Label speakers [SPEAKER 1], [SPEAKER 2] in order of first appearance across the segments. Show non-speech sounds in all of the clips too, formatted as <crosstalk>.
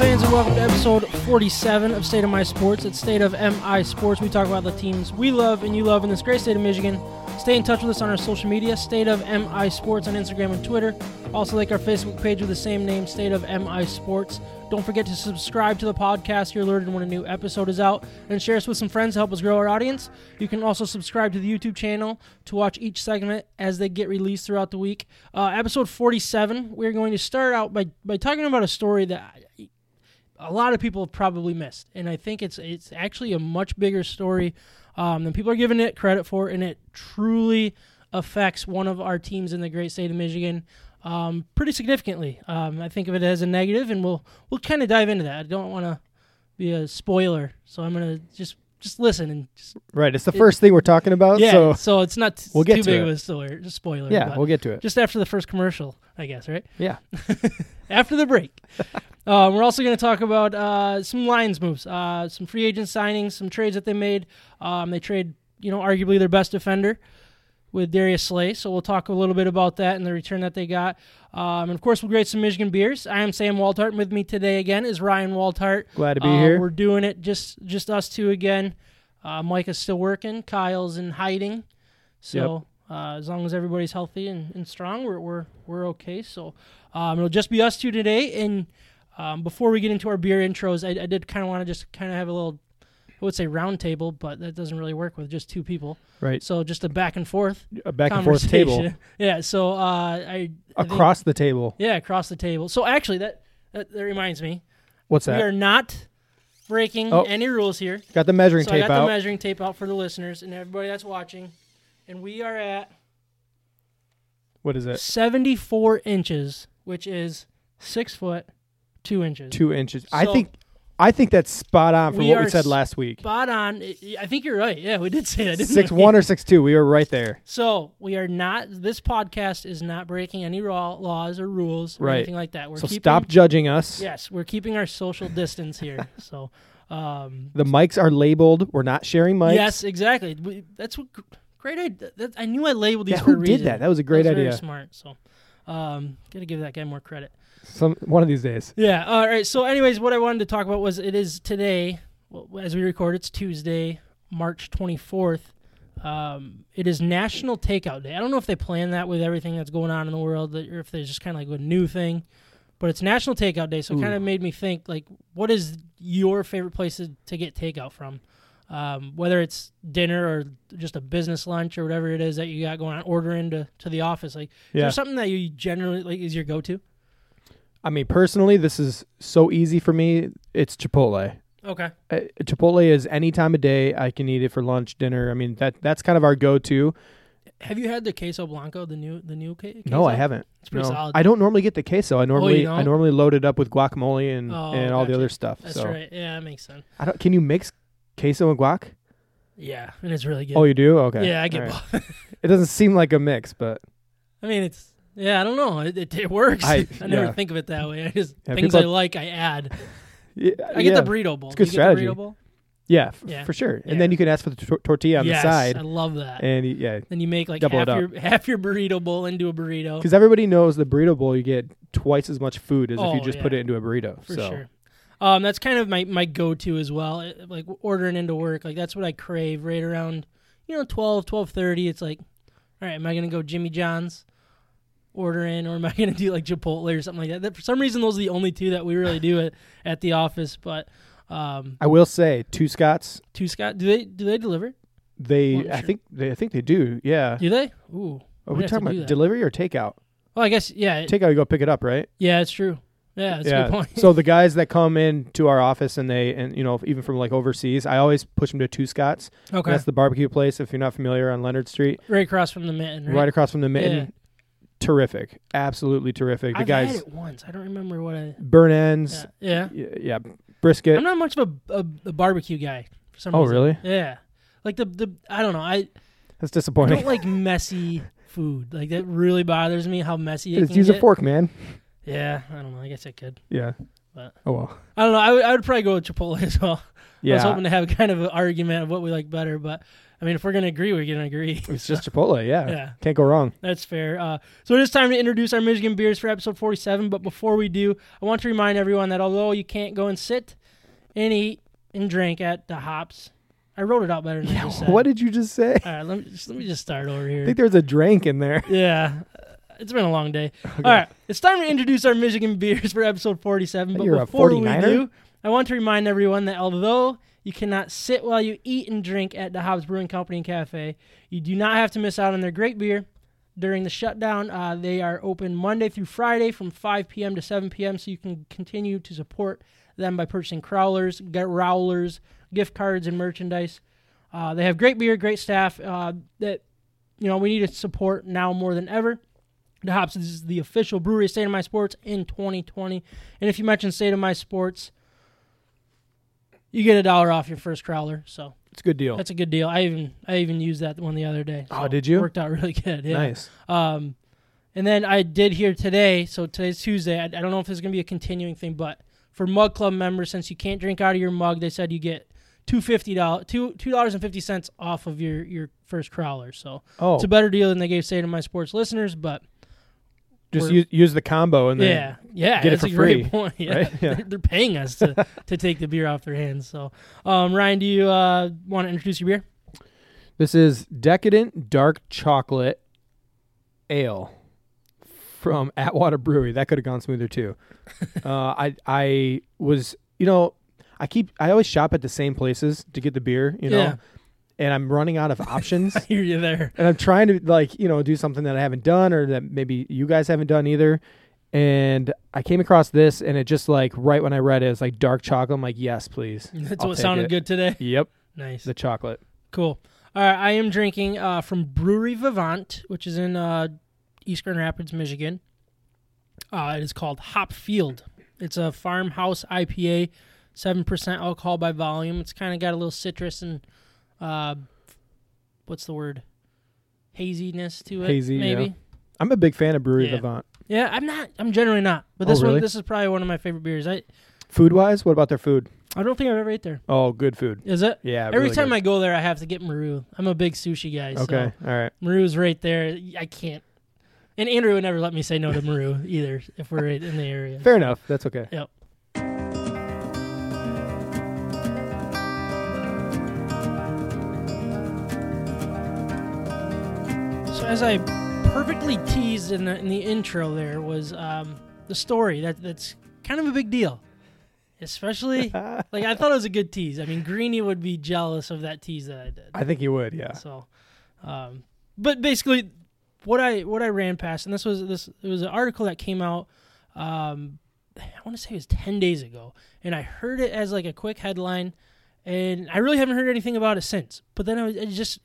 [SPEAKER 1] fans, and welcome to episode 47 of State of My Sports. It's State of MI Sports. We talk about the teams we love and you love in this great state of Michigan. Stay in touch with us on our social media, State of MI Sports on Instagram and Twitter. Also, like our Facebook page with the same name, State of MI Sports. Don't forget to subscribe to the podcast. You're alerted when a new episode is out. And share us with some friends to help us grow our audience. You can also subscribe to the YouTube channel to watch each segment as they get released throughout the week. Uh, episode 47, we're going to start out by, by talking about a story that a lot of people have probably missed, and I think it's it's actually a much bigger story um, than people are giving it credit for, and it truly affects one of our teams in the great state of Michigan um, pretty significantly. Um, I think of it as a negative, and we'll we'll kind of dive into that. I don't want to be a spoiler, so I'm gonna just just listen and just
[SPEAKER 2] Right. It's the first thing we're talking about.
[SPEAKER 1] yeah.
[SPEAKER 2] So
[SPEAKER 1] So, it's not t-
[SPEAKER 2] We'll get
[SPEAKER 1] too
[SPEAKER 2] to
[SPEAKER 1] big
[SPEAKER 2] it.
[SPEAKER 1] of a spoiler. Just spoiler.
[SPEAKER 2] yeah, we'll get to it.
[SPEAKER 1] just after the first commercial, I guess. Right
[SPEAKER 2] Yeah. <laughs>
[SPEAKER 1] after the break. uh, <laughs> we're also going to talk about uh, some Lions moves, uh, some free agent signings, some trades that they made. Um, they trade, you know, arguably their best defender with Darius Slay. So we'll talk a little bit about that and the return that they got. Um, and of course, we'll grade some Michigan beers. I am Sam Waltart. and With me today again is Ryan Waltart.
[SPEAKER 2] Glad to be
[SPEAKER 1] Uh,
[SPEAKER 2] here.
[SPEAKER 1] We're doing it just just us two again. Uh, Mike is still working. Kyle's in hiding. So uh, as long as everybody's healthy and, and strong, we're we're we're okay. So um, it'll just be us two today. And um, before we get into our beer intros, I, I did kind of want to just kind of have a little, I would say round table, but that doesn't really work with just two people.
[SPEAKER 2] Right.
[SPEAKER 1] So just a back and forth
[SPEAKER 2] A back and forth table. <laughs>
[SPEAKER 1] Yeah. So uh, I, I think-
[SPEAKER 2] across the table.
[SPEAKER 1] yeah across the table. So actually that that, that reminds me,
[SPEAKER 2] What's that?
[SPEAKER 1] we are not breaking
[SPEAKER 2] Oh.
[SPEAKER 1] any rules here.
[SPEAKER 2] Got the measuring
[SPEAKER 1] So I
[SPEAKER 2] tape
[SPEAKER 1] got
[SPEAKER 2] out.
[SPEAKER 1] the measuring tape out for the listeners and everybody that's watching, and we are at
[SPEAKER 2] what is it?
[SPEAKER 1] 74 inches, which is six foot two inches.
[SPEAKER 2] Two inches. I think. I think that's spot on for
[SPEAKER 1] We
[SPEAKER 2] what we said last week.
[SPEAKER 1] Spot on. I- think you're right. Yeah, we did say that. didn't
[SPEAKER 2] Six
[SPEAKER 1] we?
[SPEAKER 2] one or six two. We were right there.
[SPEAKER 1] So we are not. This podcast is not breaking any raw laws or rules or
[SPEAKER 2] Right.
[SPEAKER 1] anything like that. We're
[SPEAKER 2] So
[SPEAKER 1] keeping,
[SPEAKER 2] stop judging us.
[SPEAKER 1] Yes, we're keeping our social <laughs> distance here. So, um,
[SPEAKER 2] The mics are labeled. We're not sharing mics.
[SPEAKER 1] yes, exactly. We, that's what great idea. That, I knew I labeled these
[SPEAKER 2] Yeah,
[SPEAKER 1] for a
[SPEAKER 2] who did that? That was a great
[SPEAKER 1] That was Very
[SPEAKER 2] idea.
[SPEAKER 1] smart. So, um, gotta give that guy more credit.
[SPEAKER 2] Some one of these days.
[SPEAKER 1] Yeah. All right. So, anyways, what I wanted to talk about was it is today, well, as we record, it's Tuesday, March 24th. Um, it is National Takeout Day. I don't know if they plan that with everything that's going on in the world, or if there's just kind of like a new thing. But it's National Takeout Day, so it kind of made me think like, what is your favorite place to, to get takeout from? Um, whether it's dinner or just a business lunch or whatever it is that you got going on, order into to the office. Like, is there something that you generally like is your go to?
[SPEAKER 2] I mean, personally, this is so easy for me. It's Chipotle.
[SPEAKER 1] Okay.
[SPEAKER 2] Uh, Chipotle is any time of day. I can eat it for lunch, dinner. I mean, that that's kind of our go-to.
[SPEAKER 1] Have you had the queso blanco, the new the new queso?
[SPEAKER 2] No, I haven't.
[SPEAKER 1] It's pretty
[SPEAKER 2] no.
[SPEAKER 1] solid.
[SPEAKER 2] I don't normally get the queso. I normally I
[SPEAKER 1] don't?
[SPEAKER 2] normally load it up with guacamole and,
[SPEAKER 1] Oh,
[SPEAKER 2] and all the other stuff.
[SPEAKER 1] That's
[SPEAKER 2] so
[SPEAKER 1] right. Yeah, that makes sense.
[SPEAKER 2] I don't. Can you mix queso and guac?
[SPEAKER 1] Yeah, and it's really good.
[SPEAKER 2] Oh, you do? Okay.
[SPEAKER 1] yeah, I get.
[SPEAKER 2] Right. <laughs> It doesn't seem like a mix, but
[SPEAKER 1] I mean, it's yeah. I don't know. It, it, it works.
[SPEAKER 2] I- <laughs>
[SPEAKER 1] I, never
[SPEAKER 2] yeah.
[SPEAKER 1] think of it that way. I just
[SPEAKER 2] Yeah,
[SPEAKER 1] things I like, I add. <laughs>
[SPEAKER 2] yeah,
[SPEAKER 1] I get
[SPEAKER 2] yeah.
[SPEAKER 1] the burrito bowl.
[SPEAKER 2] It's good
[SPEAKER 1] you get the
[SPEAKER 2] strategy.
[SPEAKER 1] burrito bowl?
[SPEAKER 2] yeah, f-
[SPEAKER 1] Yeah.
[SPEAKER 2] for sure.
[SPEAKER 1] Yeah.
[SPEAKER 2] And then you can ask for the tor- tortilla on
[SPEAKER 1] yes,
[SPEAKER 2] the side,
[SPEAKER 1] I love that.
[SPEAKER 2] and y- yeah,
[SPEAKER 1] then you make like half your <laughs> half your burrito bowl into a burrito.
[SPEAKER 2] because everybody knows the burrito bowl you get twice as much food as if
[SPEAKER 1] Oh,
[SPEAKER 2] you just put it into a burrito.
[SPEAKER 1] for
[SPEAKER 2] so
[SPEAKER 1] sure. Um, that's kind of my, my go to as well. It- like ordering into work, like that's what I crave right around, you know, 12, 12.30. It's like, all right, am I gonna go Jimmy John's, order in, or am I <laughs> gonna do like Chipotle or something like that? that for some reason, those are the only two that we really do at, <sighs> at the office. But um,
[SPEAKER 2] I will say, two Scotts.
[SPEAKER 1] two Scott, do they do they deliver?
[SPEAKER 2] They,
[SPEAKER 1] Well,
[SPEAKER 2] I
[SPEAKER 1] sure.
[SPEAKER 2] think, they, I think they do. Yeah.
[SPEAKER 1] Do they? Ooh,
[SPEAKER 2] Are
[SPEAKER 1] we
[SPEAKER 2] we talking about
[SPEAKER 1] that.
[SPEAKER 2] delivery or takeout?
[SPEAKER 1] well, I guess yeah, it-
[SPEAKER 2] Takeout, you go pick it up, right?
[SPEAKER 1] yeah, it's true. Yeah, that's a
[SPEAKER 2] yeah.
[SPEAKER 1] good point.
[SPEAKER 2] so the guys that come in to our office and they, and you know, even from like overseas, I always push them to Two Scotts.
[SPEAKER 1] okay,
[SPEAKER 2] That's the barbecue place. If you're not familiar on Leonard Street,
[SPEAKER 1] right across from the mitten, right?
[SPEAKER 2] right, across from the mitten. Terrific, absolutely terrific. The
[SPEAKER 1] I've
[SPEAKER 2] guys
[SPEAKER 1] had it once. I don't remember what I.
[SPEAKER 2] burn ends,
[SPEAKER 1] Yeah. yeah.
[SPEAKER 2] yeah, yeah brisket.
[SPEAKER 1] I'm not much of a, a, a barbecue guy for some
[SPEAKER 2] Oh,
[SPEAKER 1] reason.
[SPEAKER 2] really?
[SPEAKER 1] Yeah. Like the the I don't know. I,
[SPEAKER 2] That's disappointing.
[SPEAKER 1] I
[SPEAKER 2] disappointing.
[SPEAKER 1] don't like messy food. Like that really bothers me how messy it
[SPEAKER 2] Just
[SPEAKER 1] can
[SPEAKER 2] use a
[SPEAKER 1] get.
[SPEAKER 2] fork, man.
[SPEAKER 1] Yeah, I don't know. I guess I could.
[SPEAKER 2] Yeah.
[SPEAKER 1] But-
[SPEAKER 2] oh well.
[SPEAKER 1] I don't know. I would, I would probably go with Chipotle <laughs> as well. I was
[SPEAKER 2] Yeah.
[SPEAKER 1] hoping to have kind of an argument of what we like better, but I mean, if we're gonna agree, we're gonna agree.
[SPEAKER 2] It's <laughs> just Chipotle. Yeah.
[SPEAKER 1] Yeah.
[SPEAKER 2] Can't go wrong.
[SPEAKER 1] That's fair. Uh, so it is time to introduce our Michigan beers for episode 47. But before we do, I want to remind everyone that although you can't go and sit and eat and drink at the hops, I wrote it out better than I just said.
[SPEAKER 2] What did you just say?
[SPEAKER 1] All right, let me just, let me just start over here.
[SPEAKER 2] I think there's a drink in there.
[SPEAKER 1] Yeah, uh, it's been a long day. <laughs> All right, it's time to introduce our Michigan <laughs> beers for episode 47. But
[SPEAKER 2] You're
[SPEAKER 1] before we
[SPEAKER 2] 49er?
[SPEAKER 1] do, I want to remind everyone that although you cannot sit while you eat and drink at the Hops Brewing Company and Cafe, you do not have to miss out on their great beer during the shutdown. Uh, they are open Monday through Friday from 5 p.m. to 7 p.m. So you can continue to support them by purchasing crowlers, growlers, gift cards, and merchandise. Uh, they have great beer, great staff uh, that you know we need to support now more than ever. The Hops is the official brewery of State of My Sports in 2020, and if you mention State of My Sports, you get a dollar off your first crowler. So
[SPEAKER 2] It's a good deal.
[SPEAKER 1] that's a good deal. I even I even used that one the other day.
[SPEAKER 2] Oh, did you?
[SPEAKER 1] Worked out <laughs> really good. Yeah.
[SPEAKER 2] Nice.
[SPEAKER 1] Um, and then I did hear today. So today's Tuesday. I, I don't know if it's gonna be a continuing thing, but for Mug Club members, since you can't drink out of your mug, they said you get two fifty dollars two two dollars and fifty cents off of your your first crowler. So
[SPEAKER 2] Oh,
[SPEAKER 1] it's a better deal than they gave say to My Sports listeners. But
[SPEAKER 2] just use, use the combo and then
[SPEAKER 1] yeah, yeah,
[SPEAKER 2] get it for free,
[SPEAKER 1] point. Yeah,
[SPEAKER 2] right? <laughs> Yeah.
[SPEAKER 1] They're, they're paying us to <laughs> to take the beer off their hands. So, um, Ryan, do you uh, want to introduce your beer?
[SPEAKER 2] This is Decadent Dark Chocolate Ale from <laughs> Atwater Brewery. That could have gone smoother too. uh, I I was you know I keep I always shop at the same places to get the beer. You know,
[SPEAKER 1] Yeah.
[SPEAKER 2] And I'm running out of <laughs> options.
[SPEAKER 1] I hear you there.
[SPEAKER 2] and I'm trying to like you know do something that I haven't done or that maybe you guys haven't done either. And I came across this, and it just like right when I read it, it's like dark chocolate. I'm like, yes, please. <laughs>
[SPEAKER 1] That's
[SPEAKER 2] I'll
[SPEAKER 1] what sounded
[SPEAKER 2] it.
[SPEAKER 1] good today. <laughs>
[SPEAKER 2] Yep,
[SPEAKER 1] Nice.
[SPEAKER 2] the chocolate.
[SPEAKER 1] Cool. All right, I am drinking uh, from Brewery Vivant, which is in uh, East Grand Rapids, Michigan. Uh, it is called Hop Field. It's a farmhouse IPA, seven percent alcohol by volume. It's kind of got a little citrus and uh, what's the word? Haziness to it.
[SPEAKER 2] Hazy, yeah. I'm a big fan of Brewery
[SPEAKER 1] Yeah.
[SPEAKER 2] Vivant.
[SPEAKER 1] Yeah. I'm not. I'm generally not. But
[SPEAKER 2] Oh,
[SPEAKER 1] this
[SPEAKER 2] really?
[SPEAKER 1] one, this is probably one of my favorite beers. I
[SPEAKER 2] Food wise, what about their food?
[SPEAKER 1] I don't think I've ever ate there.
[SPEAKER 2] Oh, good food.
[SPEAKER 1] Is it?
[SPEAKER 2] Yeah.
[SPEAKER 1] Every
[SPEAKER 2] really
[SPEAKER 1] time
[SPEAKER 2] good.
[SPEAKER 1] I go there, I have to get Maru. I'm a big sushi guy.
[SPEAKER 2] Okay.
[SPEAKER 1] So
[SPEAKER 2] All right.
[SPEAKER 1] Maru's right there. I can't. And Andrew would never let me say no to Maru <laughs> either if we're in the area.
[SPEAKER 2] Fair enough. That's okay.
[SPEAKER 1] Yep. As I perfectly teased in the in the intro, there was um, the story that that's kind of a big deal, especially <laughs> like I thought it was a good tease. I mean, Greeny would be jealous of that tease that I did.
[SPEAKER 2] I think he would. Yeah.
[SPEAKER 1] So, um, but basically, what I what I ran past, and this was this it was an article that came out. Um, I want to say it was ten days ago, and I heard it as like a quick headline, and I really haven't heard anything about it since. But then I was, it just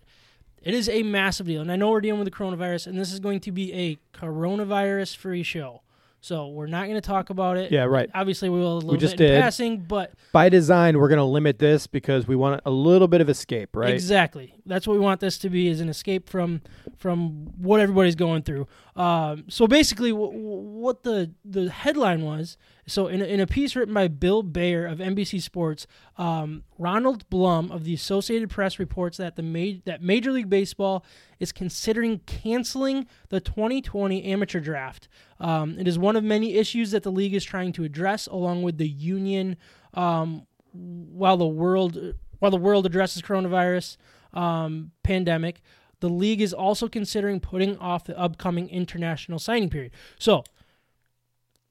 [SPEAKER 1] it is a massive deal, and I know we're dealing with the coronavirus, and this is going to be a coronavirus free show. So we're not going to talk about it.
[SPEAKER 2] Yeah. Right.
[SPEAKER 1] Obviously, we will a little
[SPEAKER 2] just
[SPEAKER 1] bit in
[SPEAKER 2] did.
[SPEAKER 1] passing, but
[SPEAKER 2] By design, we're going to limit this because we want a little bit of escape, right?
[SPEAKER 1] Exactly. That's what we want this to be is an escape from from what everybody's going through. Um, so basically, w- w- what the the headline was. So in a, in a piece written by Bill Baer of NBC Sports, um, Ronald Blum of the Associated Press reports that the ma- that Major League Baseball is considering canceling the 2020 amateur draft. Um, it is one of many issues that the league is trying to address, along with the union. Um, while the world while the world addresses coronavirus um, pandemic, the league is also considering putting off the upcoming international signing period. So,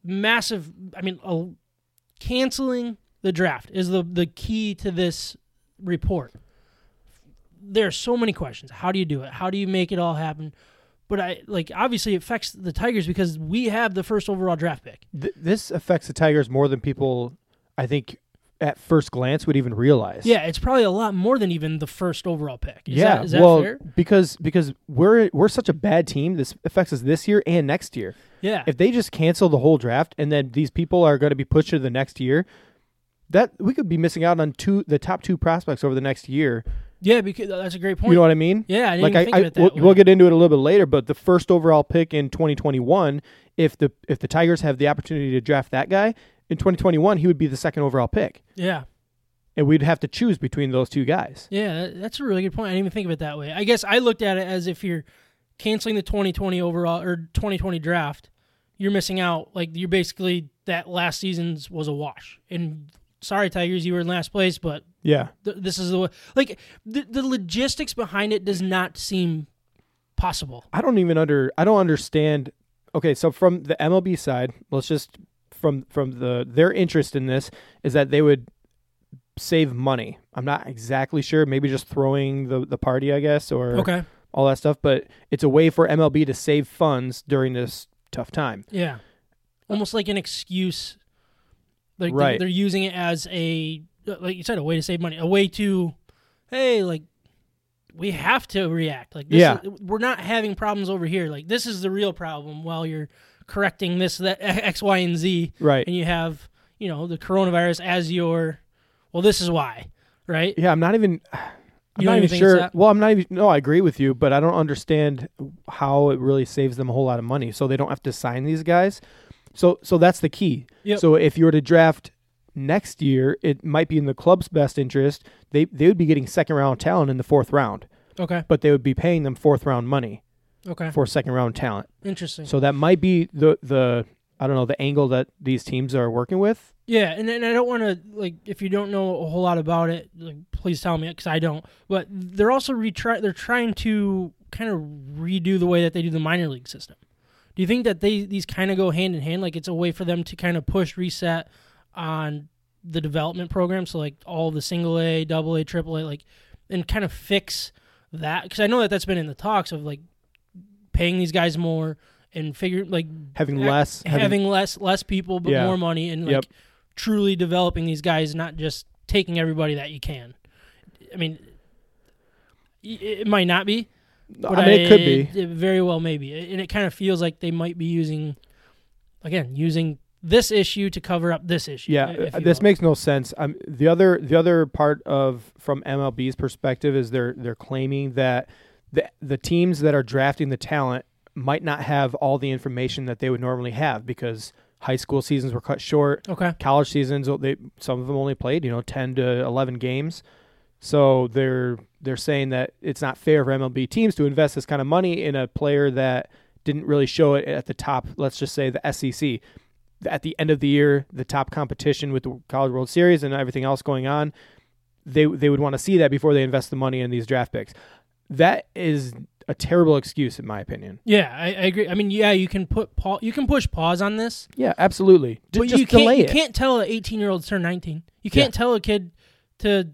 [SPEAKER 1] massive. I mean, uh, canceling the draft is the the key to this report. There are so many questions. How do you do it? How do you make it all happen? But I like obviously it affects the Tigers because we have the first overall draft pick.
[SPEAKER 2] Th- this affects the Tigers more than people, I think, at first glance would even realize.
[SPEAKER 1] Yeah, it's probably a lot more than even the first overall pick. Is
[SPEAKER 2] yeah,
[SPEAKER 1] that, is that
[SPEAKER 2] well,
[SPEAKER 1] fair?
[SPEAKER 2] because because we're we're such a bad team. This affects us this year and next year.
[SPEAKER 1] Yeah.
[SPEAKER 2] If they just cancel the whole draft and then these people are going to be pushed to the next year, that we could be missing out on two the top two prospects over the next year.
[SPEAKER 1] Yeah, because uh, that's a great point.
[SPEAKER 2] You know what I mean?
[SPEAKER 1] yeah, I
[SPEAKER 2] like I,
[SPEAKER 1] think
[SPEAKER 2] I
[SPEAKER 1] of it that
[SPEAKER 2] we'll, we'll get into it a little bit later, but the first overall pick in 2021, if the if the Tigers have the opportunity to draft that guy in 2021, he would be the second overall pick.
[SPEAKER 1] yeah,
[SPEAKER 2] and we'd have to choose between those two guys.
[SPEAKER 1] Yeah, that's a really good point. I didn't even think of it that way. I guess I looked at it as if you're canceling the 2020 overall or 2020 draft, you're missing out. Like you're basically that last season's was a wash. And sorry, Tigers, you were in last place, but
[SPEAKER 2] Yeah,
[SPEAKER 1] th- this is the way. Like the the logistics behind it does not seem possible.
[SPEAKER 2] I don't even under I don't understand. Okay, so from the MLB side, let's just from from the their interest in this is that they would save money. I'm not exactly sure. Maybe just throwing the the party, I guess, or
[SPEAKER 1] Okay.
[SPEAKER 2] all that stuff. But it's a way for MLB to save funds during this tough time.
[SPEAKER 1] Yeah. Almost like an excuse. Like they're-
[SPEAKER 2] Right.
[SPEAKER 1] they're, using it as a like you said, a way to save money, a way to, hey, like we have to react. Like this
[SPEAKER 2] Yeah.
[SPEAKER 1] is- we're not having problems over here. Like this is the real problem. While you're correcting this, that X, Y, and Z,
[SPEAKER 2] Right.
[SPEAKER 1] and you have you know the coronavirus as your, well, this is why, right?
[SPEAKER 2] Yeah, I'm not even. I'm
[SPEAKER 1] You
[SPEAKER 2] not even sure. Well, I'm not even. No, I agree with you, but I don't understand how it really saves them a whole lot of money. So they don't have to sign these guys. So, so that's the key.
[SPEAKER 1] Yep.
[SPEAKER 2] So if you were to draft next year, it might be in the club's best interest. They they would be getting second round talent in the fourth round,
[SPEAKER 1] Okay.
[SPEAKER 2] but they would be paying them fourth round money
[SPEAKER 1] Okay.
[SPEAKER 2] for second round talent.
[SPEAKER 1] Interesting.
[SPEAKER 2] So that might be the the I don't know the angle that these teams are working with.
[SPEAKER 1] Yeah, and, and I don't want to like if you don't know a whole lot about it, like please tell me because I don't. But they're also retry they're trying to kind of redo the way that they do the minor league system. Do you think that they these kind of go hand in hand? Like it's a way for them to kind of push reset on the development program, so like all the single A, double A, triple A, like and kind of fix that because I know that that's been in the talks of like paying these guys more and figure like
[SPEAKER 2] Having
[SPEAKER 1] ha-
[SPEAKER 2] less,
[SPEAKER 1] having,
[SPEAKER 2] having,
[SPEAKER 1] less less people but
[SPEAKER 2] Yeah.
[SPEAKER 1] more money and like
[SPEAKER 2] Yep.
[SPEAKER 1] truly developing these guys not just taking everybody that you can i mean it might not be but
[SPEAKER 2] I mean, it could be.
[SPEAKER 1] it very well maybe, and it kind of feels like they might be using again using this issue to cover up this issue
[SPEAKER 2] Yeah, uh, this
[SPEAKER 1] will.
[SPEAKER 2] makes no sense. Um, the other the other part of from MLB's perspective is they're they're claiming that the the teams that are drafting the talent might not have all the information that they would normally have because high school seasons were cut short,
[SPEAKER 1] okay
[SPEAKER 2] college seasons they some of them only played you know ten to eleven games, so they're they're saying that it's not fair for MLB teams to invest this kind of money in a player that didn't really show it at the top. Let's just say the SEC at the end of the year, the top competition with the College World Series and everything else going on, they they would want to see that before they invest the money in these draft picks. That is a terrible excuse, in my opinion.
[SPEAKER 1] yeah I, I agree i mean yeah you can put pa- you can push pause on this
[SPEAKER 2] Yeah, absolutely. J-
[SPEAKER 1] but
[SPEAKER 2] just
[SPEAKER 1] you can't you
[SPEAKER 2] it.
[SPEAKER 1] can't tell an 18 year old to turn 19 you can't tell a kid to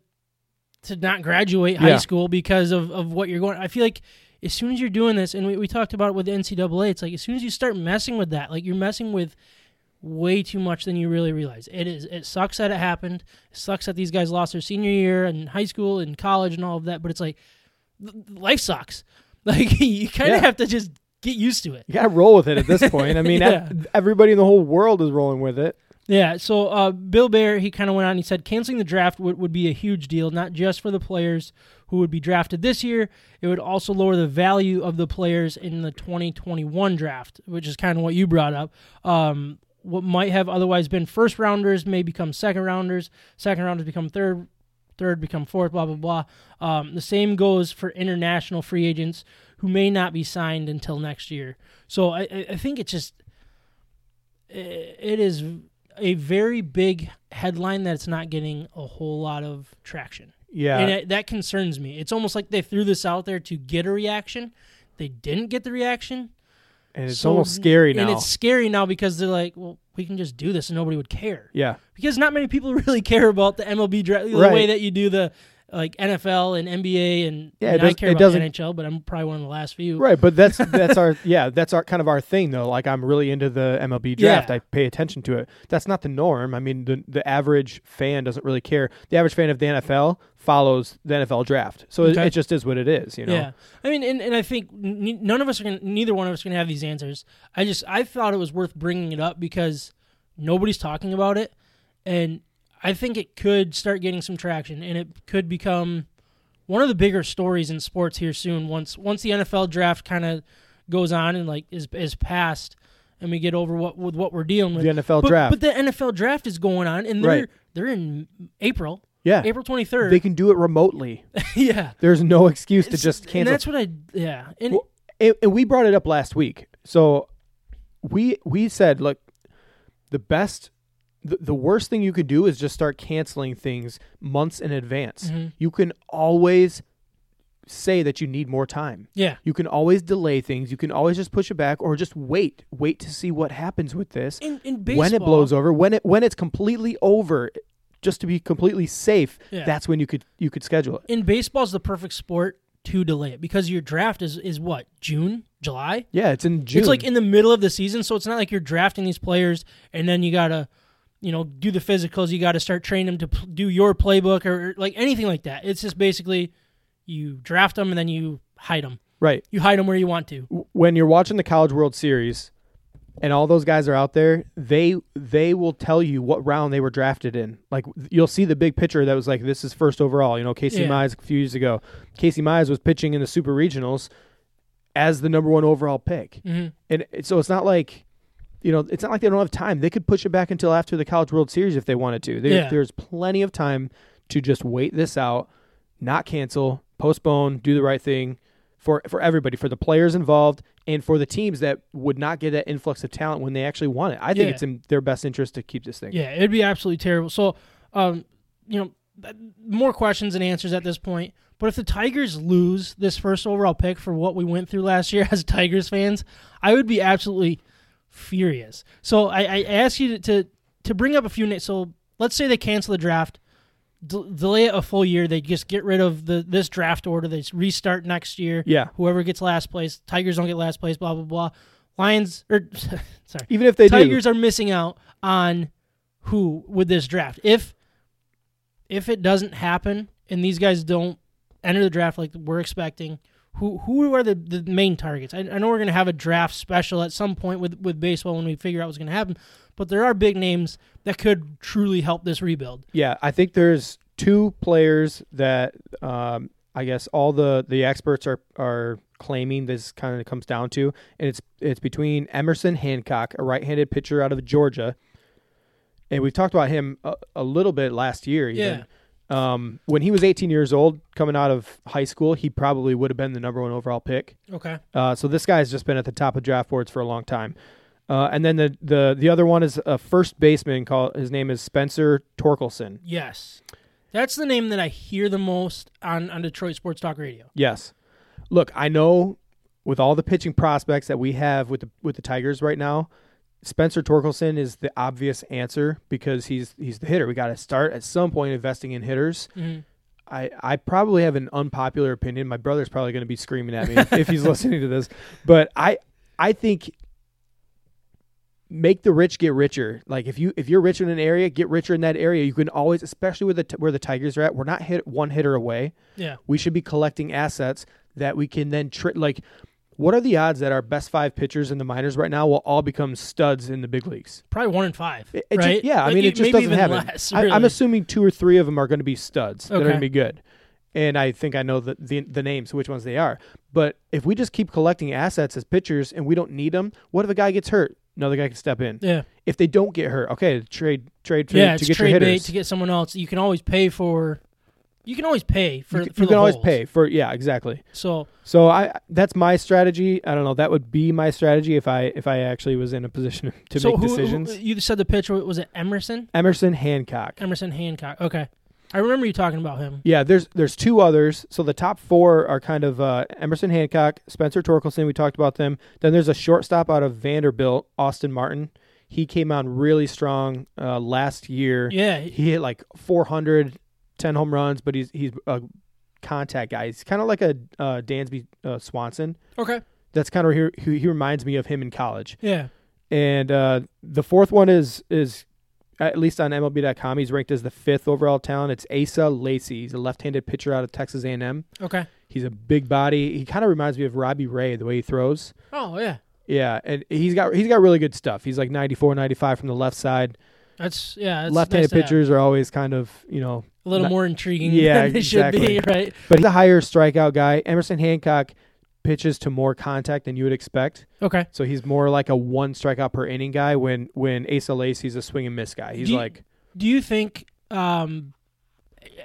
[SPEAKER 1] to not graduate high
[SPEAKER 2] Yeah.
[SPEAKER 1] school because of, of what you're going i feel like as soon as you're doing this and we, we talked about it with the ncaa it's like as soon as you start messing with that like you're messing with way too much than you really realize it is it sucks that it happened it sucks that these guys lost their senior year in high school and college and all of that but it's like life sucks <laughs> like <laughs> you kind of
[SPEAKER 2] Yeah.
[SPEAKER 1] have to just get used to it
[SPEAKER 2] You got to roll with it at this <laughs> point. I mean,
[SPEAKER 1] Yeah.
[SPEAKER 2] everybody in the whole world is rolling with it.
[SPEAKER 1] Yeah, so uh, Bill Baer, he kind of went on. And he said canceling the draft would, would be a huge deal, not just for the players who would be drafted this year. It would also lower the value of the players in the 2021 draft, which is kind of what you brought up. Um, what might have otherwise been first rounders may become second rounders. Second rounders become third. Third become fourth. Blah blah blah. Um, the same goes for international free agents who may not be signed until next year. So I, I think it's just it is a very big headline that's not getting a whole lot of traction.
[SPEAKER 2] Yeah.
[SPEAKER 1] And it, that concerns me. It's almost like they threw this out there to get a reaction. They didn't get the reaction.
[SPEAKER 2] and it's
[SPEAKER 1] So-
[SPEAKER 2] almost scary now.
[SPEAKER 1] And it's scary now because they're like, well, we can just do this and nobody would care.
[SPEAKER 2] yeah.
[SPEAKER 1] Because not many people <laughs> really care about the MLB draft the
[SPEAKER 2] Right.
[SPEAKER 1] way that you do the like NFL and NBA and,
[SPEAKER 2] Yeah, it
[SPEAKER 1] and I care
[SPEAKER 2] it
[SPEAKER 1] about NHL, but I'm probably one of the last few.
[SPEAKER 2] Right, but that's <laughs> that's our yeah, that's our kind of our thing though. Like I'm really into the MLB draft.
[SPEAKER 1] Yeah.
[SPEAKER 2] I pay attention to it. That's not the norm. I mean, the the average fan doesn't really care. The average fan of the NFL follows the NFL draft. So it,
[SPEAKER 1] Okay.
[SPEAKER 2] it just is what it is, you know.
[SPEAKER 1] Yeah, I mean, and, and I think none of us are gonna, neither one of us are gonna have these answers. I just I thought it was worth bringing it up because nobody's talking about it, and I think it could start getting some traction, and it could become one of the bigger stories in sports here soon. Once once the NFL draft kind of goes on and like is is passed, and we get over what with what we're dealing with.
[SPEAKER 2] The NFL
[SPEAKER 1] but,
[SPEAKER 2] draft.
[SPEAKER 1] but the NFL draft is going on, and they're
[SPEAKER 2] Right.
[SPEAKER 1] they're in April.
[SPEAKER 2] Yeah.
[SPEAKER 1] April 23rd.
[SPEAKER 2] They can do it remotely. <laughs>
[SPEAKER 1] yeah.
[SPEAKER 2] There's no excuse to
[SPEAKER 1] It's-
[SPEAKER 2] just
[SPEAKER 1] And
[SPEAKER 2] cancel.
[SPEAKER 1] that's what I yeah. And
[SPEAKER 2] Well, and, and we brought it up last week. So we we said, look, the best, the, the worst thing you could do is just start canceling things months in advance.
[SPEAKER 1] Mhm.
[SPEAKER 2] You can always say that you need more time.
[SPEAKER 1] yeah.
[SPEAKER 2] You can always delay things. You can always just push it back or just wait. Wait to see what happens with this
[SPEAKER 1] In in baseball
[SPEAKER 2] when it blows over. When it when it's completely over, just to be completely safe.
[SPEAKER 1] Yeah.
[SPEAKER 2] That's when you could you could schedule it.
[SPEAKER 1] in baseball is the perfect sport to delay it because your draft is is what June, July.
[SPEAKER 2] Yeah, it's in June.
[SPEAKER 1] It's like in the middle of the season, so it's not like you're drafting these players and then you gotta, you know, do the physicals. You got to start training them to p- do your playbook or, like anything like that. It's just basically you draft them and then you hide them.
[SPEAKER 2] right.
[SPEAKER 1] You hide them where you want to.
[SPEAKER 2] when you're watching the College World Series and all those guys are out there, they they will tell you what round they were drafted in. Like you'll see the big picture that was like this is first overall. You know, Casey
[SPEAKER 1] Yeah.
[SPEAKER 2] Mize a few years ago. Casey Mize was pitching in the Super Regionals as the number one overall pick,
[SPEAKER 1] hmm
[SPEAKER 2] and so it's not like. You know, it's not like they don't have time. They could push it back until after the College World Series if they wanted to. There,
[SPEAKER 1] Yeah.
[SPEAKER 2] There's plenty of time to just wait this out, not cancel, postpone, do the right thing for for everybody, for the players involved, and for the teams that would not get that influx of talent when they actually want it. I think
[SPEAKER 1] Yeah.
[SPEAKER 2] it's in their best interest to keep this thing.
[SPEAKER 1] Yeah, it'd be absolutely terrible. So, um, you know, more questions and answers at this point. But if the Tigers lose this first overall pick for what we went through last year <laughs> as Tigers fans, I would be absolutely furious. So I, I ask you to, to to bring up a few names. So let's say they cancel the draft, d- delay it a full year. They just get rid of the this draft order. They restart next year.
[SPEAKER 2] Yeah.
[SPEAKER 1] Whoever gets last place, Tigers don't get last place. Blah blah blah. Lions or <laughs> sorry,
[SPEAKER 2] Even if they do
[SPEAKER 1] Tigers are missing out on who with this draft. If if it doesn't happen and these guys don't enter the draft like we're expecting, who who are the, the main targets? I, I know we're going to have a draft special at some point with with baseball when we figure out what's going to happen, but there are big names that could truly help this rebuild.
[SPEAKER 2] yeah, I think there's two players that um, I guess all the the experts are are claiming this kind of comes down to, and it's it's between Emerson Hancock, a right-handed pitcher out of Georgia, and we've talked about him a, a little bit last year. Even. Um, when he was 18 years old, coming out of high school, he probably would have been the number one overall pick.
[SPEAKER 1] Okay.
[SPEAKER 2] Uh, so this guy's just been at the top of draft boards for a long time. Uh, and then the, the the other one is a first baseman called his name is Spencer Torkelson.
[SPEAKER 1] Yes. That's the name that I hear the most on, on Detroit Sports Talk Radio.
[SPEAKER 2] Yes. Look, I know with all the pitching prospects that we have with the with the Tigers right now, Spencer Torkelson is the obvious answer because he's he's the hitter. We got to start at some point investing in hitters.
[SPEAKER 1] Mhm.
[SPEAKER 2] I, I probably have an unpopular opinion. My brother's probably going to be screaming at me if he's <laughs> listening to this, but I I think make the rich get richer. Like if you if you're rich in an area, get richer in that area. You can always, especially with the t- where the Tigers are at, we're not hit one hitter away.
[SPEAKER 1] Yeah.
[SPEAKER 2] We should be collecting assets that we can then tri- like. What are the odds that our best five pitchers in the minors right now will all become studs in the big leagues?
[SPEAKER 1] Probably one in five.
[SPEAKER 2] It- it
[SPEAKER 1] right?
[SPEAKER 2] yeah, I mean, it just doesn't happen.
[SPEAKER 1] less,
[SPEAKER 2] I, I'm assuming two or three of them are going to be studs that are going to be good, and I think I know the, the the names, which ones they are. But if we just keep collecting assets as pitchers and we don't need them, what if a guy gets hurt? Another guy can step in.
[SPEAKER 1] Yeah.
[SPEAKER 2] If they don't get hurt, okay, trade trade trade
[SPEAKER 1] yeah,
[SPEAKER 2] to get your
[SPEAKER 1] trade bait
[SPEAKER 2] hitters.
[SPEAKER 1] to get someone else. You can always pay for. You can always pay for.
[SPEAKER 2] you can,
[SPEAKER 1] for
[SPEAKER 2] you can always pay for yeah, exactly.
[SPEAKER 1] So
[SPEAKER 2] So I that's my strategy. I don't know. That would be my strategy if I if I actually was in a position <laughs> to
[SPEAKER 1] so
[SPEAKER 2] make
[SPEAKER 1] who,
[SPEAKER 2] decisions.
[SPEAKER 1] Who, you said the pitcher was it Emerson?
[SPEAKER 2] Emerson Hancock.
[SPEAKER 1] Emerson Hancock. Okay, I remember you talking about him.
[SPEAKER 2] Yeah, there's there's two others. So the top four are kind of uh, Emerson Hancock, Spencer Torkelson. We talked about them. Then there's a shortstop out of Vanderbilt, Austin Martin. He came on really strong uh, last year.
[SPEAKER 1] Yeah,
[SPEAKER 2] He hit like 400, 10 home runs, but he's he's a contact guy. He's kind of like a uh, Dansby uh, Swanson.
[SPEAKER 1] okay.
[SPEAKER 2] That's kind of who he, he reminds me of him in college.
[SPEAKER 1] Yeah,
[SPEAKER 2] And uh, the fourth one is is at least on MLB.com, he's ranked as the fifth overall talent. It's Asa Lacy. He's a left-handed pitcher out of Texas A&M.
[SPEAKER 1] okay.
[SPEAKER 2] He's a big body. He kind of reminds me of Robbie Ray the way he throws.
[SPEAKER 1] Oh yeah,
[SPEAKER 2] Yeah, and he's got he's got really good stuff. He's like 94, 95 from the left side.
[SPEAKER 1] that's yeah. That's
[SPEAKER 2] Left-handed
[SPEAKER 1] nice have.
[SPEAKER 2] pitchers are always kind of you know,
[SPEAKER 1] a little
[SPEAKER 2] not-
[SPEAKER 1] more intriguing.
[SPEAKER 2] Yeah,
[SPEAKER 1] than they should be.
[SPEAKER 2] exactly. <laughs>
[SPEAKER 1] Right.
[SPEAKER 2] but he's a higher strikeout guy. Emerson Hancock pitches to more contact than you would expect.
[SPEAKER 1] Okay.
[SPEAKER 2] So he's more like a one strikeout per inning guy. When when Asa Lacy's a swing and miss guy. He's
[SPEAKER 1] Do you-
[SPEAKER 2] like
[SPEAKER 1] Do you think um,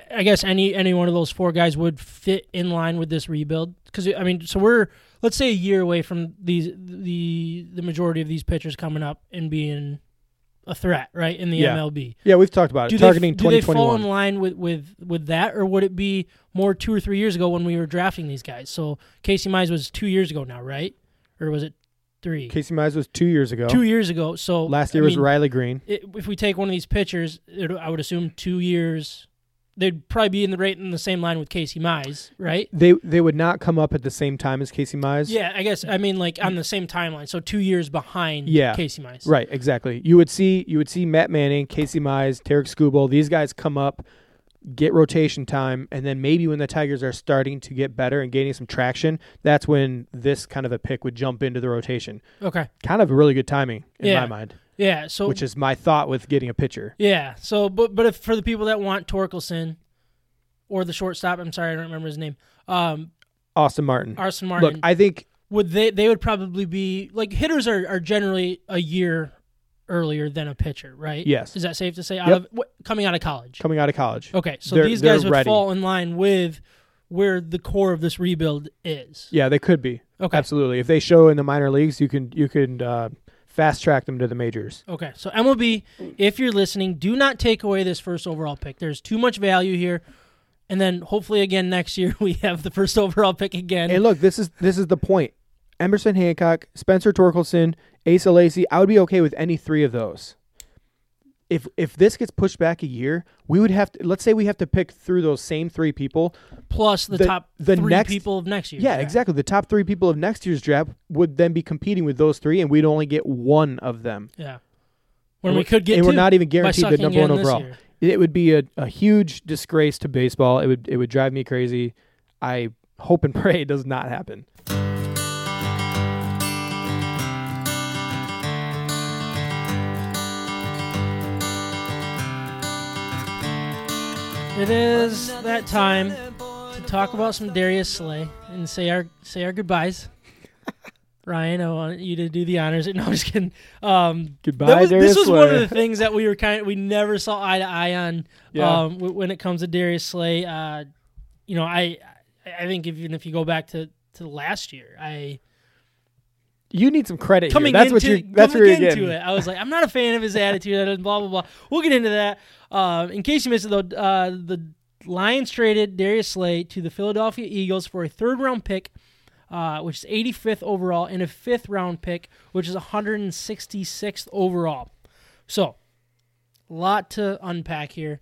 [SPEAKER 1] I guess any any one of those four guys would fit in line with this rebuild because I mean, so we're let's say a year away from these the the majority of these pitchers coming up and being a threat, right, in the
[SPEAKER 2] Yeah.
[SPEAKER 1] MLB.
[SPEAKER 2] Yeah, we've talked about it.
[SPEAKER 1] Do
[SPEAKER 2] Targeting
[SPEAKER 1] they, do they fall in line with, with, with that, or would it be more two or three years ago when we were drafting these guys? So Casey Mize was two years ago now, right? Or was it three?
[SPEAKER 2] Casey Mize was two years ago.
[SPEAKER 1] Two years ago. So
[SPEAKER 2] Last
[SPEAKER 1] I
[SPEAKER 2] year was
[SPEAKER 1] mean,
[SPEAKER 2] Riley Greene.
[SPEAKER 1] it, if we take one of these pitchers, it, I would assume two years. They'd probably be in the rate in the same line with Casey Mize, right?
[SPEAKER 2] They they would not come up at the same time as Casey Mize.
[SPEAKER 1] Yeah, I guess I mean like on the same timeline, so two years behind
[SPEAKER 2] Yeah.
[SPEAKER 1] Casey Mize.
[SPEAKER 2] Right, exactly. You would see you would see Matt Manning, Casey Mize, Tarik Skubal, these guys come up, get rotation time, and then maybe when the Tigers are starting to get better and gaining some traction, that's when this kind of a pick would jump into the rotation.
[SPEAKER 1] Okay.
[SPEAKER 2] Kind of a really good timing in
[SPEAKER 1] Yeah.
[SPEAKER 2] my mind,
[SPEAKER 1] Yeah. So
[SPEAKER 2] which is my thought with getting a pitcher.
[SPEAKER 1] yeah. So but but if for the people that want Torkelson or the shortstop, I'm sorry, I don't remember his name. Um,
[SPEAKER 2] Austin Martin.
[SPEAKER 1] Austin Martin.
[SPEAKER 2] Look, I think
[SPEAKER 1] would they they would probably be like hitters are, are generally a year earlier than a pitcher, right?
[SPEAKER 2] Yes.
[SPEAKER 1] Is that safe to say? Out
[SPEAKER 2] Yep.
[SPEAKER 1] of what, coming out of college.
[SPEAKER 2] coming out of college.
[SPEAKER 1] Okay, so
[SPEAKER 2] They're-
[SPEAKER 1] these guys would
[SPEAKER 2] ready.
[SPEAKER 1] fall in line with where the core of this rebuild is.
[SPEAKER 2] Yeah, they could be.
[SPEAKER 1] Okay.
[SPEAKER 2] Absolutely. If they show in the minor leagues, you can you can uh, fast track them to the majors.
[SPEAKER 1] Okay, so MLB, if you're listening, do not take away this first overall pick. There's too much value here, and then hopefully again next year <laughs> we have the first overall pick again.
[SPEAKER 2] And look, this is this is the point. Emerson Hancock, Spencer Torkelson, Asa Lacy. I would be okay with any three of those. If if this gets pushed back a year, we would have to let's say we have to pick through those same three people.
[SPEAKER 1] plus the,
[SPEAKER 2] the-
[SPEAKER 1] top
[SPEAKER 2] the
[SPEAKER 1] three
[SPEAKER 2] next-
[SPEAKER 1] people of next year.
[SPEAKER 2] Yeah, exactly. The top three people of next year's draft would then be competing with those three, and we'd only get one of them.
[SPEAKER 1] Yeah. When
[SPEAKER 2] And
[SPEAKER 1] we
[SPEAKER 2] we-
[SPEAKER 1] could get
[SPEAKER 2] and we're not even guaranteed the number one overall.
[SPEAKER 1] year.
[SPEAKER 2] It would be a, a huge disgrace to baseball. It would it would drive me crazy. I hope and <laughs> pray it does not happen.
[SPEAKER 1] It is that time to talk about some Darius Slay and say our say our goodbyes. <laughs> Ryan, I want you to do the honors. <laughs> No, I'm just kidding. Um,
[SPEAKER 2] Goodbye,
[SPEAKER 1] was,
[SPEAKER 2] Darius
[SPEAKER 1] this was one of the things that we were kind of we never saw eye to eye on.
[SPEAKER 2] Yeah.
[SPEAKER 1] Um, w- when it comes to Darius Slay, uh, you know, I I think even if you go back to to last year, I
[SPEAKER 2] You need some credit
[SPEAKER 1] coming
[SPEAKER 2] here. That's
[SPEAKER 1] into
[SPEAKER 2] what you. That's
[SPEAKER 1] coming
[SPEAKER 2] where you're
[SPEAKER 1] into
[SPEAKER 2] getting.
[SPEAKER 1] it. I was like, I'm not a fan of his attitude and blah blah blah. We'll get into that. Uh, in case you missed it though, uh, the Lions traded Darius Slay to the Philadelphia Eagles for a third round pick, uh, which is 85th overall, and a fifth round pick, which is 166th overall. So, a lot to unpack here.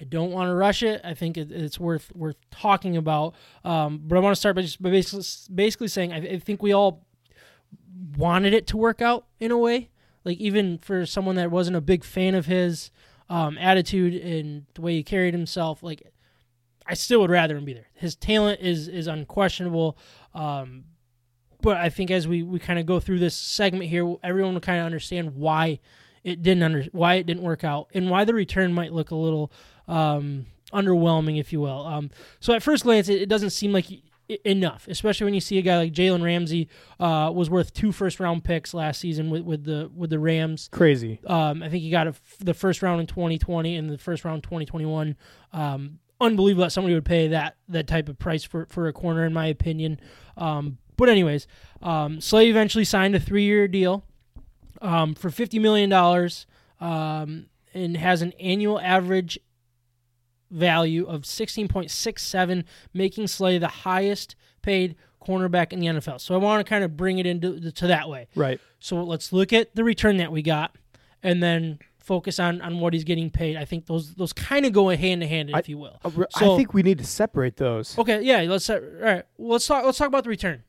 [SPEAKER 1] I don't want to rush it. I think it, it's worth worth talking about. Um, but I want to start by just by basically basically saying I, I think we all wanted it to work out in a way. Like even for someone that wasn't a big fan of his um, attitude and the way he carried himself, like I still would rather him be there. His talent is is unquestionable. Um, but I think as we, we kind of go through this segment here, everyone will kind of understand why it didn't under why it didn't work out and why the return might look a little um, underwhelming, if you will. Um, so at first glance, it, it doesn't seem like enough, especially when you see a guy like Jalen Ramsey uh, was worth two first round picks last season with, with the with the Rams.
[SPEAKER 2] Crazy.
[SPEAKER 1] Um, I think he got a f the first round in 2020 and the first round 2021. Um, unbelievable that somebody would pay that that type of price for, for a corner, in my opinion. Um, but anyways, um, Slay eventually signed a three year deal um, for fifty million dollars um, and has an annual average value of sixteen point six seven, making Slay the highest paid cornerback in the NFL. So I want to kind of bring it into to that way.
[SPEAKER 2] Right.
[SPEAKER 1] So let's look at the return that we got, and then focus on on what he's getting paid. I think those those kind of go hand in hand, if you will.
[SPEAKER 2] Uh, re-
[SPEAKER 1] So-
[SPEAKER 2] I think we need to separate those.
[SPEAKER 1] Okay, yeah. Let's all right. Well, let's talk. Let's talk about the return.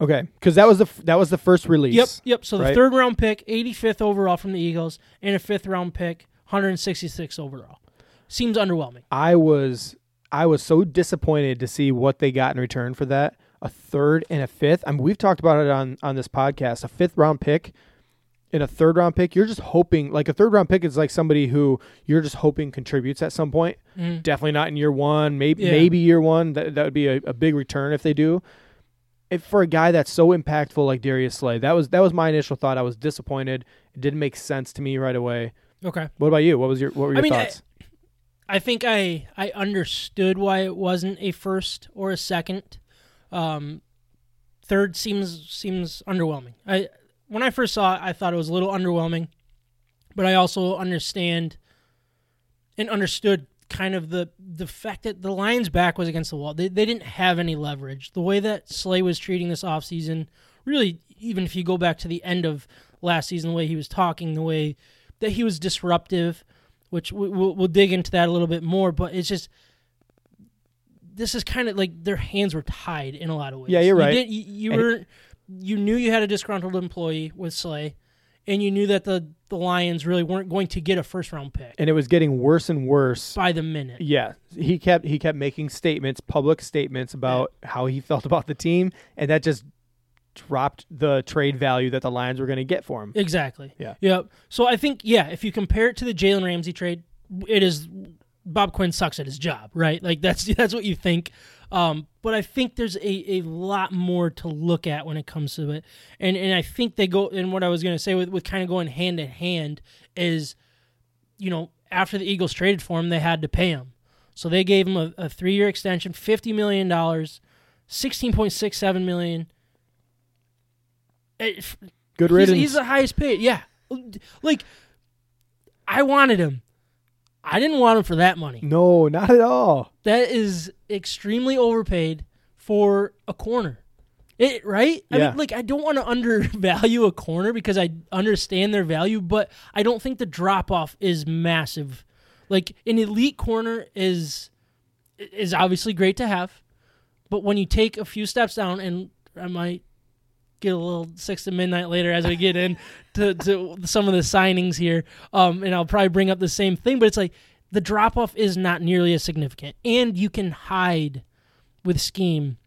[SPEAKER 2] Okay, because that was the that was the first release.
[SPEAKER 1] Yep, yep. So the
[SPEAKER 2] right?
[SPEAKER 1] third round pick, 85th overall from the Eagles, and a fifth round pick, 166 overall. Seems underwhelming.
[SPEAKER 2] I was I was so disappointed to see what they got in return for that. A third and a fifth. I mean, we've talked about it on on this podcast. A fifth round pick and a third round pick. You're just hoping like a third round pick is like somebody who you're just hoping contributes at some point.
[SPEAKER 1] Mm.
[SPEAKER 2] Definitely not in year one. Maybe
[SPEAKER 1] Yeah.
[SPEAKER 2] maybe year one. That that would be a, a big return if they do. If for a guy that's so impactful like Darius Slay, that was that was my initial thought. I was disappointed. It didn't make sense to me right away.
[SPEAKER 1] Okay.
[SPEAKER 2] What about you? What was your what were your
[SPEAKER 1] I mean,
[SPEAKER 2] thoughts?
[SPEAKER 1] I think I I understood why it wasn't a first or a second. Um, third seems seems underwhelming. I when I first saw it, I thought it was a little underwhelming, but I also understand and understood kind of the the fact that the Lions' back was against the wall. They they didn't have any leverage. The way that Slay was treating this offseason, really, even if you go back to the end of last season, the way he was talking, the way that he was disruptive, which we, we'll, we'll dig into that a little bit more. But it's just this is kind of like their hands were tied in a lot of ways.
[SPEAKER 2] Yeah, you're
[SPEAKER 1] you
[SPEAKER 2] right.
[SPEAKER 1] Did, you, you were you knew you had a disgruntled employee with Slay, and you knew that the the Lions really weren't going to get a first round pick
[SPEAKER 2] And it was getting worse and worse.
[SPEAKER 1] by the minute.
[SPEAKER 2] Yeah, he kept he kept making statements, public statements about how he felt about the team, and that just dropped the trade value that the Lions were going to get for him.
[SPEAKER 1] Exactly.
[SPEAKER 2] Yeah.
[SPEAKER 1] Yep. So I think yeah, if you compare it to the Jalen Ramsey trade, it is Bob Quinn sucks at his job, right? Like that's <laughs> that's what you think. Um, but I think there's a, a lot more to look at when it comes to it, and and I think they go. And what I was going to say with with kind of going hand in hand is, you know, after the Eagles traded for him, they had to pay him, so they gave him a, a three year extension, fifty million dollars, sixteen point six seven million. Eh, it,
[SPEAKER 2] Good
[SPEAKER 1] He's,
[SPEAKER 2] riddance.
[SPEAKER 1] he's the highest paid. Yeah. Like, I wanted him. I didn't want him for that money.
[SPEAKER 2] no, not at all.
[SPEAKER 1] That is extremely overpaid for a corner. It right? I
[SPEAKER 2] Yeah.
[SPEAKER 1] mean, like I don't want to <laughs> undervalue a corner because I understand their value, but I don't think the drop off is massive. Like an elite corner is is obviously great to have, but when you take a few steps down, and I might get a little six to midnight later as we get in to, to some of the signings here, um, and I'll probably bring up the same thing, but it's like the drop off is not nearly as significant, and you can hide with scheme.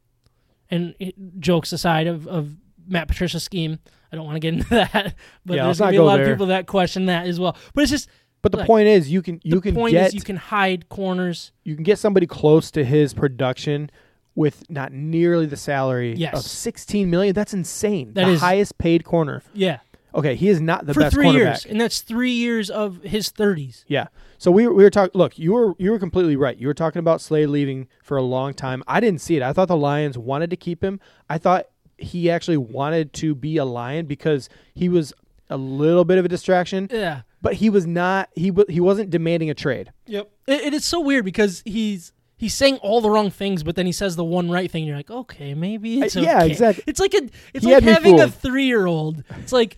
[SPEAKER 1] And it, jokes aside of, of Matt Patricia's scheme, I don't want to get into <laughs> that, but
[SPEAKER 2] Yeah,
[SPEAKER 1] there's gonna be a lot
[SPEAKER 2] there.
[SPEAKER 1] of people that question that as well. But it's just
[SPEAKER 2] But the
[SPEAKER 1] Look,
[SPEAKER 2] point is, you can you
[SPEAKER 1] the
[SPEAKER 2] can
[SPEAKER 1] point
[SPEAKER 2] get
[SPEAKER 1] is you can hide corners.
[SPEAKER 2] you can get somebody close to his production with not nearly the salary
[SPEAKER 1] Yes.
[SPEAKER 2] of 16 million. That's insane.
[SPEAKER 1] That
[SPEAKER 2] the
[SPEAKER 1] is-
[SPEAKER 2] highest paid corner.
[SPEAKER 1] Yeah,
[SPEAKER 2] Okay, he is not the
[SPEAKER 1] for
[SPEAKER 2] best
[SPEAKER 1] three years, and that's three years of his thirties.
[SPEAKER 2] Yeah. So we we were talking. Look, you were you were completely right. You were talking about Slade leaving for a long time. I didn't see it. I thought the Lions wanted to keep him. I thought he actually wanted to be a Lion because he was a little bit of a distraction,
[SPEAKER 1] Yeah.
[SPEAKER 2] but he was not. He wa- he wasn't demanding a trade.
[SPEAKER 1] Yep. It, it is so weird because he's he's saying all the wrong things, but then he says the one right thing. You're like, okay, maybe it's
[SPEAKER 2] Uh, yeah,
[SPEAKER 1] okay.
[SPEAKER 2] exactly.
[SPEAKER 1] It's like a it's
[SPEAKER 2] He
[SPEAKER 1] like having a three year old. It's like,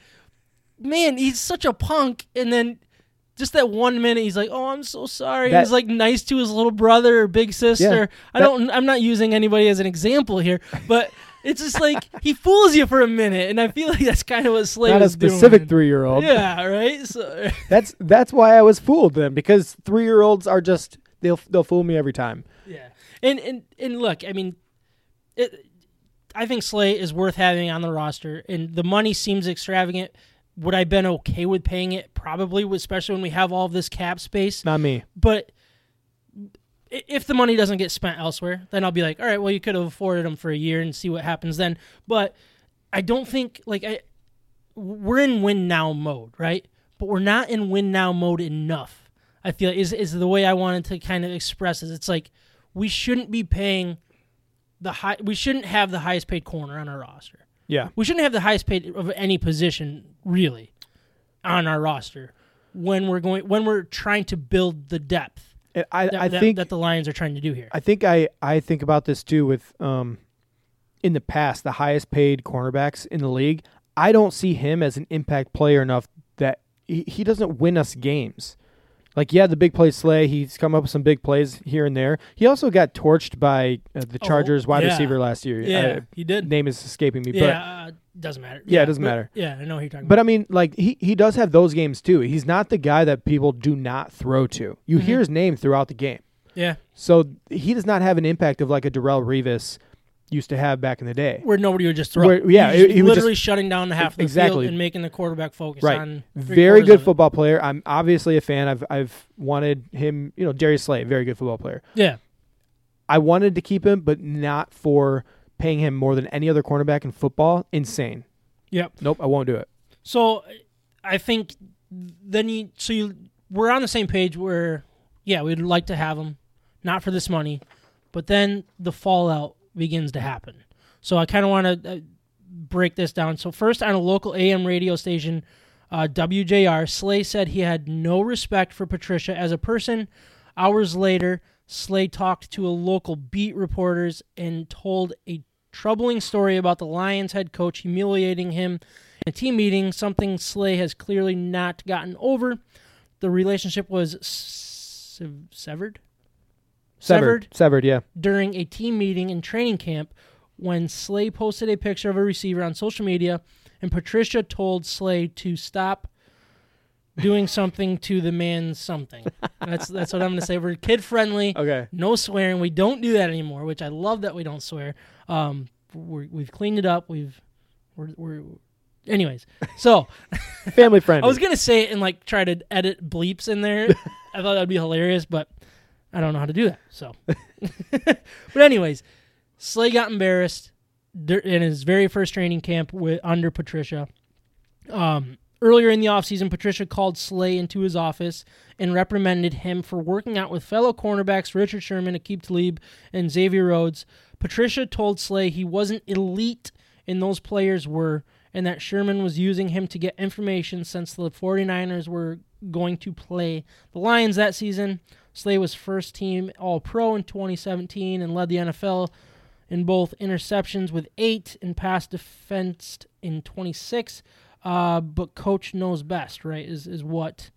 [SPEAKER 1] man, he's such a punk, and then. Just that one minute, he's like, "Oh, I'm so sorry."
[SPEAKER 2] That-
[SPEAKER 1] he's like nice to his little brother or big sister. I
[SPEAKER 2] that-
[SPEAKER 1] don't. I'm not using anybody as an example here, but it's just like he fools you for a minute, and I feel like that's kind of what Slay
[SPEAKER 2] not a specific three year old.
[SPEAKER 1] Yeah, right. So,
[SPEAKER 2] That's that's why I was fooled then because three year olds are just they'll they'll fool me every time.
[SPEAKER 1] And and and look, I mean, it, I think Slay is worth having on the roster, and the money seems extravagant. Would I been okay with paying it? Probably, especially when we have all of this cap space.
[SPEAKER 2] Not me.
[SPEAKER 1] But if the money doesn't get spent elsewhere, then I'll be like, all right, well, you could have afforded him for a year and see what happens then. But I don't think like I we're in win now mode, right? But we're not in win now mode enough. I feel is is the way I wanted to kind of express it. It's like we shouldn't be paying the high. We shouldn't have the highest paid corner on our roster.
[SPEAKER 2] Yeah.
[SPEAKER 1] We shouldn't have the highest paid of any position really on our roster when we're going when we're trying to build the depth
[SPEAKER 2] And I
[SPEAKER 1] that,
[SPEAKER 2] I
[SPEAKER 1] that-
[SPEAKER 2] think
[SPEAKER 1] that the Lions are trying to do here.
[SPEAKER 2] I think I, I think about this too with um in the past the highest paid cornerbacks in the league. I don't see him as an impact player enough that he, he doesn't win us games. Like yeah, the big play slay. He's come up with some big plays here and there. He also got torched by uh, the
[SPEAKER 1] Oh,
[SPEAKER 2] Chargers wide
[SPEAKER 1] yeah.
[SPEAKER 2] receiver last year.
[SPEAKER 1] yeah,
[SPEAKER 2] Uh,
[SPEAKER 1] he did.
[SPEAKER 2] name is escaping me,
[SPEAKER 1] yeah, uh, doesn't matter.
[SPEAKER 2] Yeah, it doesn't
[SPEAKER 1] but-
[SPEAKER 2] matter.
[SPEAKER 1] Yeah, I know you're talking
[SPEAKER 2] but but I mean, like he he does have those games too. He's not the guy that people do not throw to. You
[SPEAKER 1] Mm-hmm.
[SPEAKER 2] hear his name throughout the game.
[SPEAKER 1] Yeah,
[SPEAKER 2] So he does not have an impact of like a Darrell Revis used to have back in the day.
[SPEAKER 1] where nobody would just throw.
[SPEAKER 2] Where- yeah,
[SPEAKER 1] He's
[SPEAKER 2] he- would
[SPEAKER 1] literally shutting down the half of the
[SPEAKER 2] Exactly.
[SPEAKER 1] field and making the quarterback focus
[SPEAKER 2] Right.
[SPEAKER 1] on
[SPEAKER 2] Very good
[SPEAKER 1] it.
[SPEAKER 2] football player. I'm obviously a fan. I've I've wanted him. You know, Darius Slay, very good football player.
[SPEAKER 1] Yeah,
[SPEAKER 2] I wanted to keep him, but not for paying him more than any other cornerback in football. Insane.
[SPEAKER 1] Yep.
[SPEAKER 2] Nope, I won't do it.
[SPEAKER 1] So I think then you so you we're on the same page where yeah, we'd like to have him, not for this money, but then the fallout begins to happen. So I kind of want to uh, break this down. So first, on a local AM radio station, uh, WJR, Slay said he had no respect for Patricia as a person. Hours later, Slay talked to a local beat reporters and told a troubling story about the Lions head coach humiliating him in a team meeting, something Slay has clearly not gotten over. The relationship was sev- severed
[SPEAKER 2] Severed. Severed, yeah.
[SPEAKER 1] during a team meeting in training camp when Slay posted a picture of a receiver on social media and Patricia told Slay to stop doing something to the man something. <laughs> That's that's what I'm going to say. We're kid friendly.
[SPEAKER 2] Okay.
[SPEAKER 1] No swearing. We don't do that anymore, which I love that we don't swear. Um, we're, we've cleaned it up. We've we're, we're anyways. So
[SPEAKER 2] Family friendly. <laughs>
[SPEAKER 1] I was gonna say it and like try to edit bleeps in there. <laughs> I thought that'd be hilarious, but I don't know how to do that. So, <laughs> but anyways, Slay got embarrassed in his very first training camp with under Patricia. Um, earlier in the offseason, Patricia called Slay into his office and reprimanded him for working out with fellow cornerbacks Richard Sherman, Aqib Talib, and Xavier Rhodes. Patricia told Slay he wasn't elite and those players were, and that Sherman was using him to get information since the 49ers were going to play the Lions that season. Slay was first team All Pro in 2017 and led the NFL in both interceptions with eight and pass defense in 26. Uh, but coach knows best, right? Is is what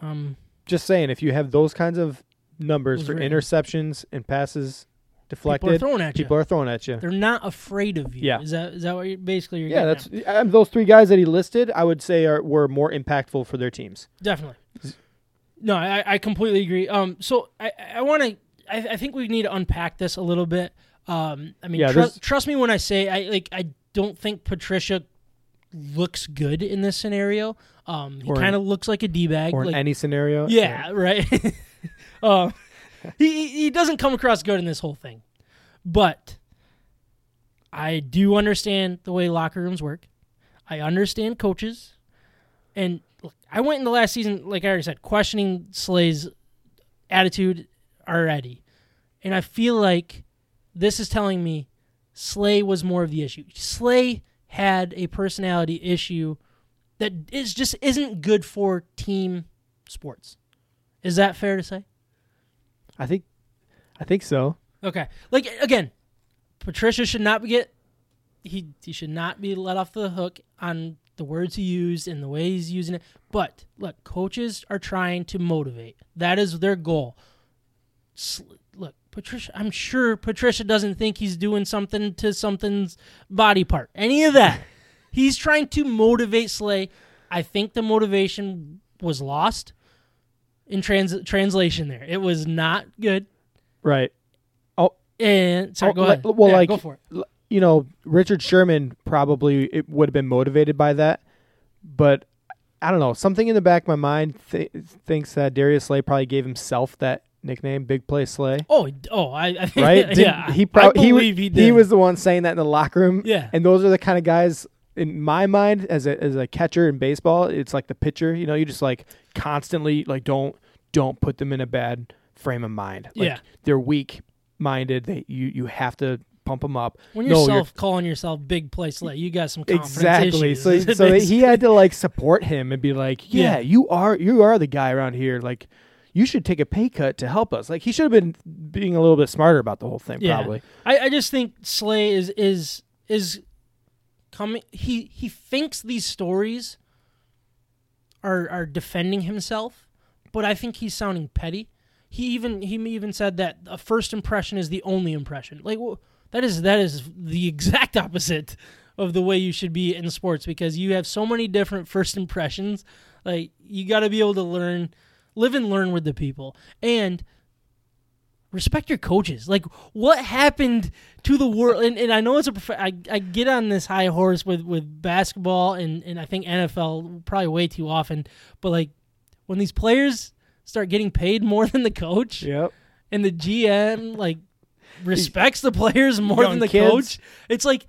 [SPEAKER 1] um,
[SPEAKER 2] Just saying, if you have those kinds of numbers for
[SPEAKER 1] written.
[SPEAKER 2] interceptions and passes
[SPEAKER 1] people are
[SPEAKER 2] deflected,
[SPEAKER 1] throwing at you.
[SPEAKER 2] people are throwing at you.
[SPEAKER 1] They're not afraid of you.
[SPEAKER 2] Yeah.
[SPEAKER 1] Is that is that what you're basically you're
[SPEAKER 2] Yeah,
[SPEAKER 1] getting
[SPEAKER 2] that's those three guys that he listed. I would say are were more impactful for their teams.
[SPEAKER 1] definitely. No, I, I completely agree. Um, so I I want to I, I think we need to unpack this a little bit. Um, I mean,
[SPEAKER 2] Yeah,
[SPEAKER 1] tru- trust me when I say I like I don't think Patricia looks good in this scenario. Um, he kind of looks like a d bag.
[SPEAKER 2] Or in
[SPEAKER 1] like,
[SPEAKER 2] any scenario.
[SPEAKER 1] Yeah, <laughs> right. um, he he- doesn't come across good in this whole thing, but I do understand the way locker rooms work. I understand coaches, and I went in the last season, like I already said, questioning Slay's attitude already, and I feel like this is telling me Slay was more of the issue. Slay had a personality issue that is just isn't good for team sports. Is that fair to say?
[SPEAKER 2] I think, I think so.
[SPEAKER 1] Okay. Like again, Patricia should not be get he he should not be let off the hook on the words he used and the way he's using it. But look, coaches are trying to motivate. That is their goal. Look, Patricia, I'm sure Patricia doesn't think he's doing something to something's body part. Any of that. <laughs> he's trying to motivate Slay. I think the motivation was lost in trans- translation there. It was not good.
[SPEAKER 2] Right.
[SPEAKER 1] Oh, and sorry,
[SPEAKER 2] Oh,
[SPEAKER 1] go ahead.
[SPEAKER 2] well,
[SPEAKER 1] Yeah,
[SPEAKER 2] like-
[SPEAKER 1] go for it.
[SPEAKER 2] You know, Richard Sherman probably it would have been motivated by that, but I don't know. Something in the back of my mind th- thinks that Darius Slay probably gave himself that nickname, Big Play Slay.
[SPEAKER 1] Oh, oh, I, I
[SPEAKER 2] Right? <laughs> Didn't-
[SPEAKER 1] yeah,
[SPEAKER 2] He probably he, wa-
[SPEAKER 1] he,
[SPEAKER 2] was the one saying that in the locker room.
[SPEAKER 1] yeah,
[SPEAKER 2] And those are the kind of guys in my mind as a as a catcher in baseball, it's like the pitcher, you know, you just like constantly like don't don't put them in a bad frame of mind. Like,
[SPEAKER 1] Yeah.
[SPEAKER 2] They're weak minded. They you you have to pump him up.
[SPEAKER 1] when
[SPEAKER 2] no,
[SPEAKER 1] you're
[SPEAKER 2] you're-
[SPEAKER 1] self calling yourself big place like you got some confidence
[SPEAKER 2] Exactly.
[SPEAKER 1] issues.
[SPEAKER 2] So <laughs> so he had to like support him and be like, "Yeah,
[SPEAKER 1] Yeah.
[SPEAKER 2] you are you are the guy around here. Like, you should take a pay cut to help us." Like he should have been being a little bit smarter about the whole thing.
[SPEAKER 1] Yeah.
[SPEAKER 2] Probably.
[SPEAKER 1] I, I just think Slay is is is coming. He he thinks these stories are are defending himself, but I think he's sounding petty. He even he even said that a first impression is the only impression. Like wh- that is that is the exact <laughs> opposite of the way you should be in sports because you have so many different first impressions. Like you got to be able to learn, live and learn with the people, and respect your coaches. Like, what happened to the world? And, and I know it's a. prof- I, I get on this high horse with with basketball and and I think NFL probably way too often. But like, when these players start getting paid more <laughs> than the coach,
[SPEAKER 2] Yep.
[SPEAKER 1] and the GM like respects the players more
[SPEAKER 2] Young
[SPEAKER 1] than the
[SPEAKER 2] kids.
[SPEAKER 1] coach, it's like,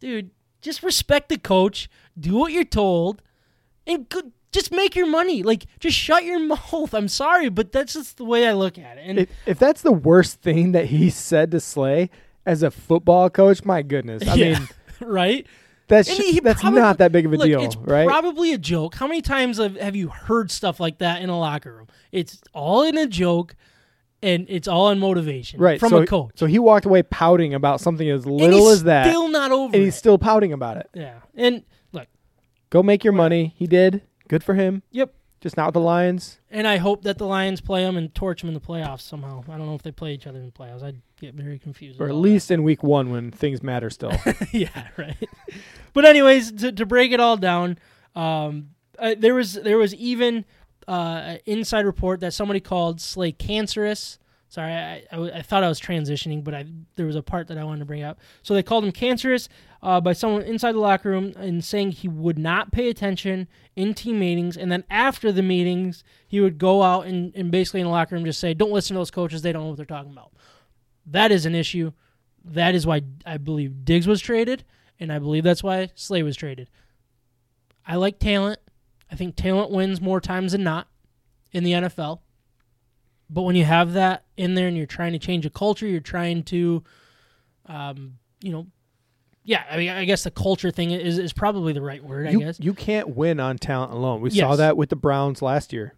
[SPEAKER 1] dude, just respect the coach. Do what you're told, and go, just make your money. Like, just shut your <laughs> mouth. I'm sorry, but that's just the way I look at it. And
[SPEAKER 2] If, if that's the worst thing that he said to Slay as a football coach, my goodness. I <laughs>
[SPEAKER 1] yeah,
[SPEAKER 2] mean,
[SPEAKER 1] right?
[SPEAKER 2] that's
[SPEAKER 1] And he
[SPEAKER 2] that's
[SPEAKER 1] probably-
[SPEAKER 2] not that big of a
[SPEAKER 1] Look,
[SPEAKER 2] deal,
[SPEAKER 1] it's
[SPEAKER 2] right?
[SPEAKER 1] probably a joke. How many times have, have you heard stuff like that in a locker room? It's all in a joke, and it's all in motivation,
[SPEAKER 2] right.
[SPEAKER 1] From
[SPEAKER 2] so,
[SPEAKER 1] a coach.
[SPEAKER 2] So he walked away pouting about something as little as that,
[SPEAKER 1] still not over.
[SPEAKER 2] and he's still pouting about it.
[SPEAKER 1] yeah, and look,
[SPEAKER 2] Go make your money. He did. Good for him.
[SPEAKER 1] yep.
[SPEAKER 2] Just not with the Lions.
[SPEAKER 1] And I hope that the Lions play them and torch them in the playoffs somehow. I don't know if they play each other in the playoffs. I'd get very confused.
[SPEAKER 2] Or at least in week one when things matter still. <laughs>
[SPEAKER 1] yeah, right. but anyways, to, to break it all down, um, uh, there was there was even uh, inside report that somebody called Slay cancerous. Sorry, I, I, I thought I was transitioning, but I there was a part that I wanted to bring up. So they called him cancerous uh, by someone inside the locker room and saying he would not pay attention in team meetings, and then after the meetings, he would go out and, and basically in the locker room just say, "Don't listen to those coaches; they don't know what they're talking about." That is an issue. That is why I believe Diggs was traded, and I believe that's why Slay was traded. I like talent. I think talent wins more times than not in the NFL. But when you have that in there and you're trying to change a culture, you're trying to, um, you know, yeah. I mean, I guess the culture thing is is probably the right word. I
[SPEAKER 2] you,
[SPEAKER 1] guess.
[SPEAKER 2] you can't win on talent alone. We saw that with the Browns last year.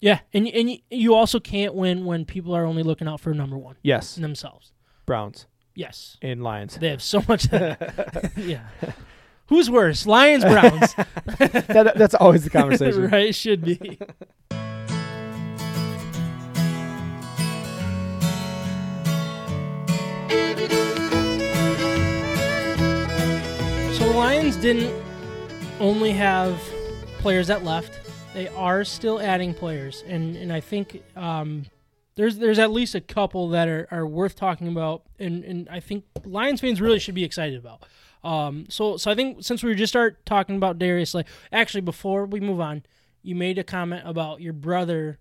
[SPEAKER 1] Yeah, and and you- you also can't win when people are only looking out for number one
[SPEAKER 2] Yes,
[SPEAKER 1] themselves.
[SPEAKER 2] Browns
[SPEAKER 1] Yes,
[SPEAKER 2] and Lions.
[SPEAKER 1] they have so much. <laughs> yeah. Who's worse, Lions, Browns? <laughs>
[SPEAKER 2] that, that's always the conversation. <laughs>
[SPEAKER 1] right, should be. So the Lions didn't only have players that left; they are still adding players, and and I think um, there's there's at least a couple that are, are worth talking about, and and I think Lions fans really should be excited about. Um, so so I think since we just start talking about Darius, like actually before we move on, you made a comment about your brother,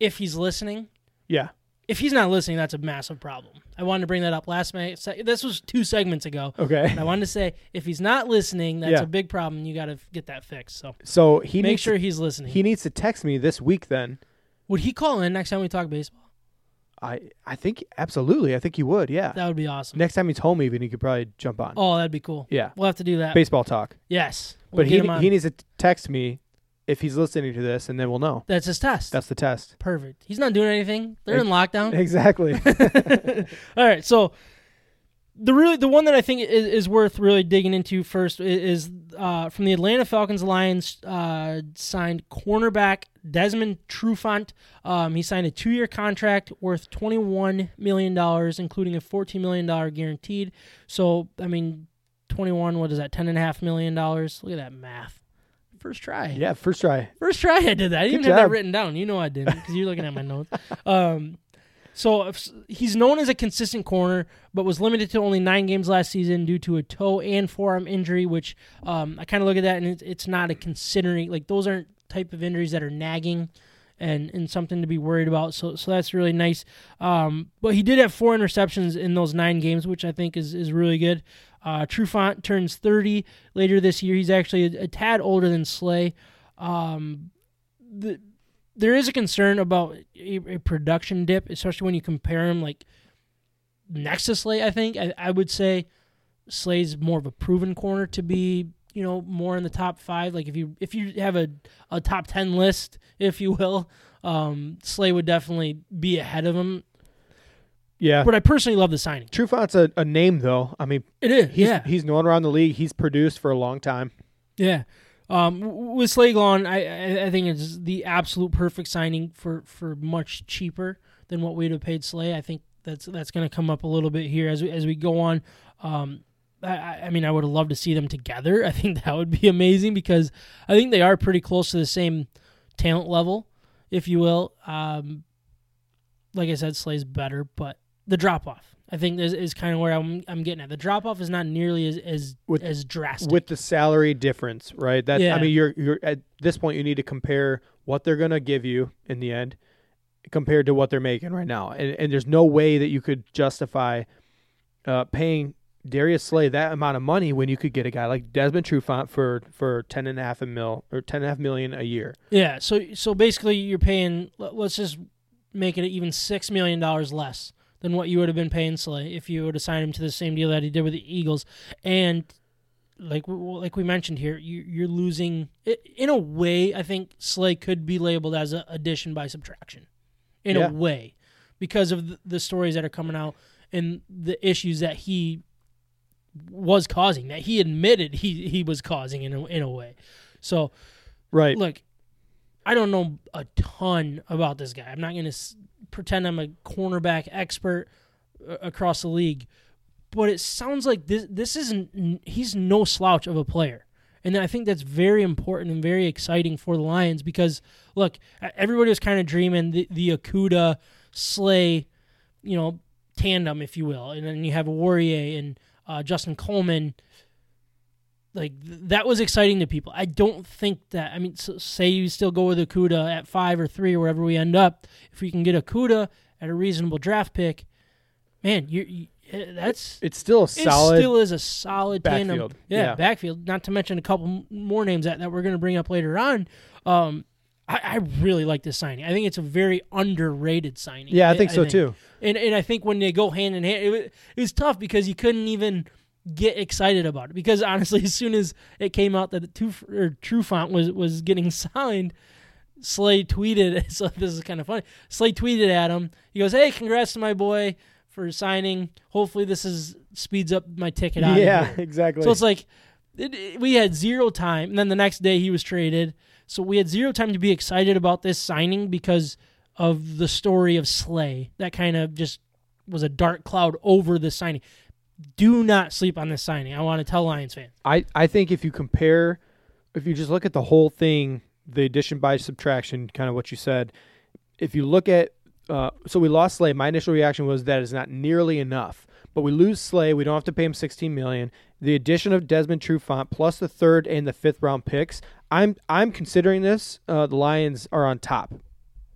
[SPEAKER 1] if he's listening.
[SPEAKER 2] Yeah.
[SPEAKER 1] If he's not listening, that's a massive problem. I wanted to bring that up last night. This was two segments ago.
[SPEAKER 2] Okay.
[SPEAKER 1] And I wanted to say if he's not listening, that's
[SPEAKER 2] Yeah.
[SPEAKER 1] a big problem. You got to get that fixed. So
[SPEAKER 2] So he
[SPEAKER 1] make sure
[SPEAKER 2] to,
[SPEAKER 1] he's listening.
[SPEAKER 2] he needs to text me this week. Then
[SPEAKER 1] Would he call in next time we talk baseball?
[SPEAKER 2] I I think absolutely. I think he would. Yeah.
[SPEAKER 1] That would be awesome.
[SPEAKER 2] Next time he's home, even he could probably jump on.
[SPEAKER 1] Oh, that'd be cool.
[SPEAKER 2] Yeah.
[SPEAKER 1] We'll have to do that.
[SPEAKER 2] Baseball talk.
[SPEAKER 1] yes. We'll
[SPEAKER 2] But he he needs to text me if he's listening to this, and then we'll know.
[SPEAKER 1] that's his test.
[SPEAKER 2] That's the test.
[SPEAKER 1] perfect. He's not doing anything. They're in lockdown. <laughs>
[SPEAKER 2] Exactly. <laughs>
[SPEAKER 1] All right, so the really the one that I think is, is worth really digging into first is uh, from the Atlanta Falcons. Lions uh, signed cornerback Desmond Trufant. Um, he signed a two-year contract worth twenty-one million dollars, including a fourteen million dollar guaranteed. So I mean, twenty-one. What is that? Ten and a half million dollars. Look at that math. First try.
[SPEAKER 2] yeah. First try.
[SPEAKER 1] First try, I did that. I
[SPEAKER 2] Good
[SPEAKER 1] even had that written down. You know I didn't because you're looking at my notes. <laughs> Um, so if, he's known as a consistent corner, but was limited to only nine games last season due to a toe and forearm injury. Which um, I kind of look at that and it's, not a considering like those aren't type of injuries that are nagging. And, and something to be worried about, so so that's really nice. Um, but he did have four interceptions in those nine games, which I think is is really good. Uh, Trufant turns 30 later this year. He's actually a, a tad older than Slay. Um, the, there is a concern about a, a production dip, especially when you compare him like next to Slay. I think I, I would say Slay's more of a proven corner to be you know more in the top five. Like if you if you have a, a top ten list, <laughs> if you will, um, Slay would definitely be ahead of him.
[SPEAKER 2] Yeah.
[SPEAKER 1] But I personally love the signing.
[SPEAKER 2] Trufant's a, a name though. I mean,
[SPEAKER 1] It is,
[SPEAKER 2] he's
[SPEAKER 1] yeah.
[SPEAKER 2] he's known around the league. He's produced for a long time.
[SPEAKER 1] Yeah. Um, with Slay gone, I, I think it's the absolute perfect signing for, for much cheaper than what we'd have paid Slay. I think that's that's going to come up a little bit here as we as we go on. Um, I- I, I mean, I would have loved to see them together. <laughs> I think that would be amazing because I think they are pretty close to the same talent level, if you will. Um, like I said, Slay's better, but the drop off, I think, is, is kind of where I'm I'm getting at. The drop off is not nearly as as,
[SPEAKER 2] With-
[SPEAKER 1] as drastic.
[SPEAKER 2] with the salary difference, right? That
[SPEAKER 1] Yeah.
[SPEAKER 2] I mean, you're you're at this point you need to compare what they're gonna give you in the end compared to what they're making right now, and and there's no way that you could justify uh, paying Darius Slay that amount of money when you could get a guy like Desmond Trufant for for ten and a half a mil or ten and a half million a year.
[SPEAKER 1] Yeah, so so basically you're paying let- let's just make it even 6 million dollars less than what you would have been paying Slay if you would have signed him to the same deal that he did with the Eagles and like we- like we mentioned here you you're losing in a way I think Slay could be labeled as a addition by subtraction in
[SPEAKER 2] Yeah.
[SPEAKER 1] a way because of the, the stories that are coming out and the issues that he was causing that he admitted he he was causing in a, in a way. So
[SPEAKER 2] Right.
[SPEAKER 1] look, I don't know a ton about this guy. I'm not going to s- pretend I'm a cornerback expert uh, across the league, but it sounds like this this isn't he's no slouch of a player. And I think that's very important and very exciting for the Lions because look, everybody was kind of dreaming the, the Okudah Slay, you know, tandem, if you will, and then you have Warrior and uh, Justin Coleman like th- that was exciting to people. I don't think that. I mean, so, say you still go with Okudah at five or three or wherever we end up. If we can get Okudah at a reasonable draft pick, man, you're, you eh, that's
[SPEAKER 2] it's still a
[SPEAKER 1] it
[SPEAKER 2] solid.
[SPEAKER 1] still is a solid tandem.
[SPEAKER 2] backfield.
[SPEAKER 1] Yeah,
[SPEAKER 2] Yeah.
[SPEAKER 1] backfield. Not to mention a couple more names that, that we're going to bring up later on. Um, I, I really like this signing. I think it's a very underrated signing.
[SPEAKER 2] yeah, I think so too.
[SPEAKER 1] And and I think when they go hand in hand, it, it was tough because you couldn't even get excited about it because honestly, <laughs> as soon as it came out that the two or Trufant was was getting <laughs> signed, Slay tweeted. <laughs> So this is kind of funny. Slay tweeted at him. He goes, "Hey, congrats to my boy for signing. Hopefully, this is speeds up my ticket out."
[SPEAKER 2] Yeah, exactly.
[SPEAKER 1] So it's like it, it- we had zero time, and then the next day he was traded. So we had zero time to be excited about this signing because of the story of Slay. That kind of just was a dark cloud over the signing. Do not sleep on this signing. I want to tell Lions fans.
[SPEAKER 2] I, I think if you compare, if you just look at the whole thing, the addition by subtraction, kind of what you said, if you look at, uh, so we lost Slay. My initial reaction was that is not nearly enough. But we lose Slay. We don't have to pay him 16 million. The addition of Desmond Trufant plus the third and the fifth round picks. I'm I'm considering this. Uh, the Lions are on top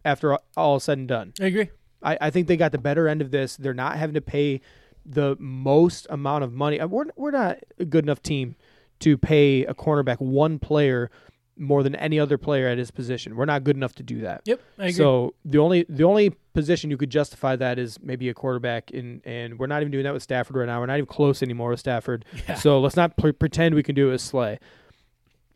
[SPEAKER 2] after all, all said and done.
[SPEAKER 1] I agree.
[SPEAKER 2] I, I think they got the better end of this. They're not having to pay the most amount of money. Uh, We're we're not a good enough team to pay a cornerback one player more than any other player at his position. We're not good enough to do that.
[SPEAKER 1] Yep, I agree.
[SPEAKER 2] So the only the only position you could justify that is maybe a quarterback, in, and we're not even doing that with Stafford right now. We're not even close anymore with Stafford. <laughs>
[SPEAKER 1] Yeah.
[SPEAKER 2] So let's not pre- pretend we can do it with Slay.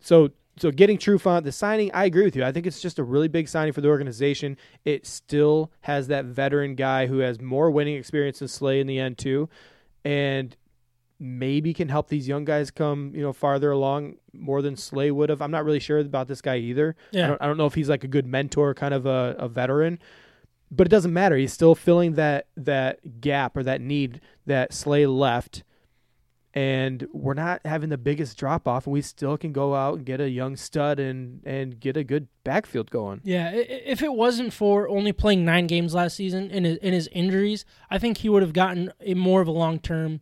[SPEAKER 2] So so getting Trufant, the signing, I agree with you. I think it's just a really big signing for the organization. It still has that veteran guy who has more winning experience than Slay in the end too, and maybe can help these young guys come you know farther along more than Slay would have. I'm not really sure about this guy either. I
[SPEAKER 1] yeah,
[SPEAKER 2] don't, I don't know if he's like a good mentor, kind of a, a veteran, but it doesn't matter. He's still filling that that gap or that need that Slay left, and we're not having the biggest drop off, and we still can go out and get a young stud and and get a good backfield going.
[SPEAKER 1] yeah. If it wasn't for only playing nine games last season and his, his injuries, I think he would have gotten a more of a long term,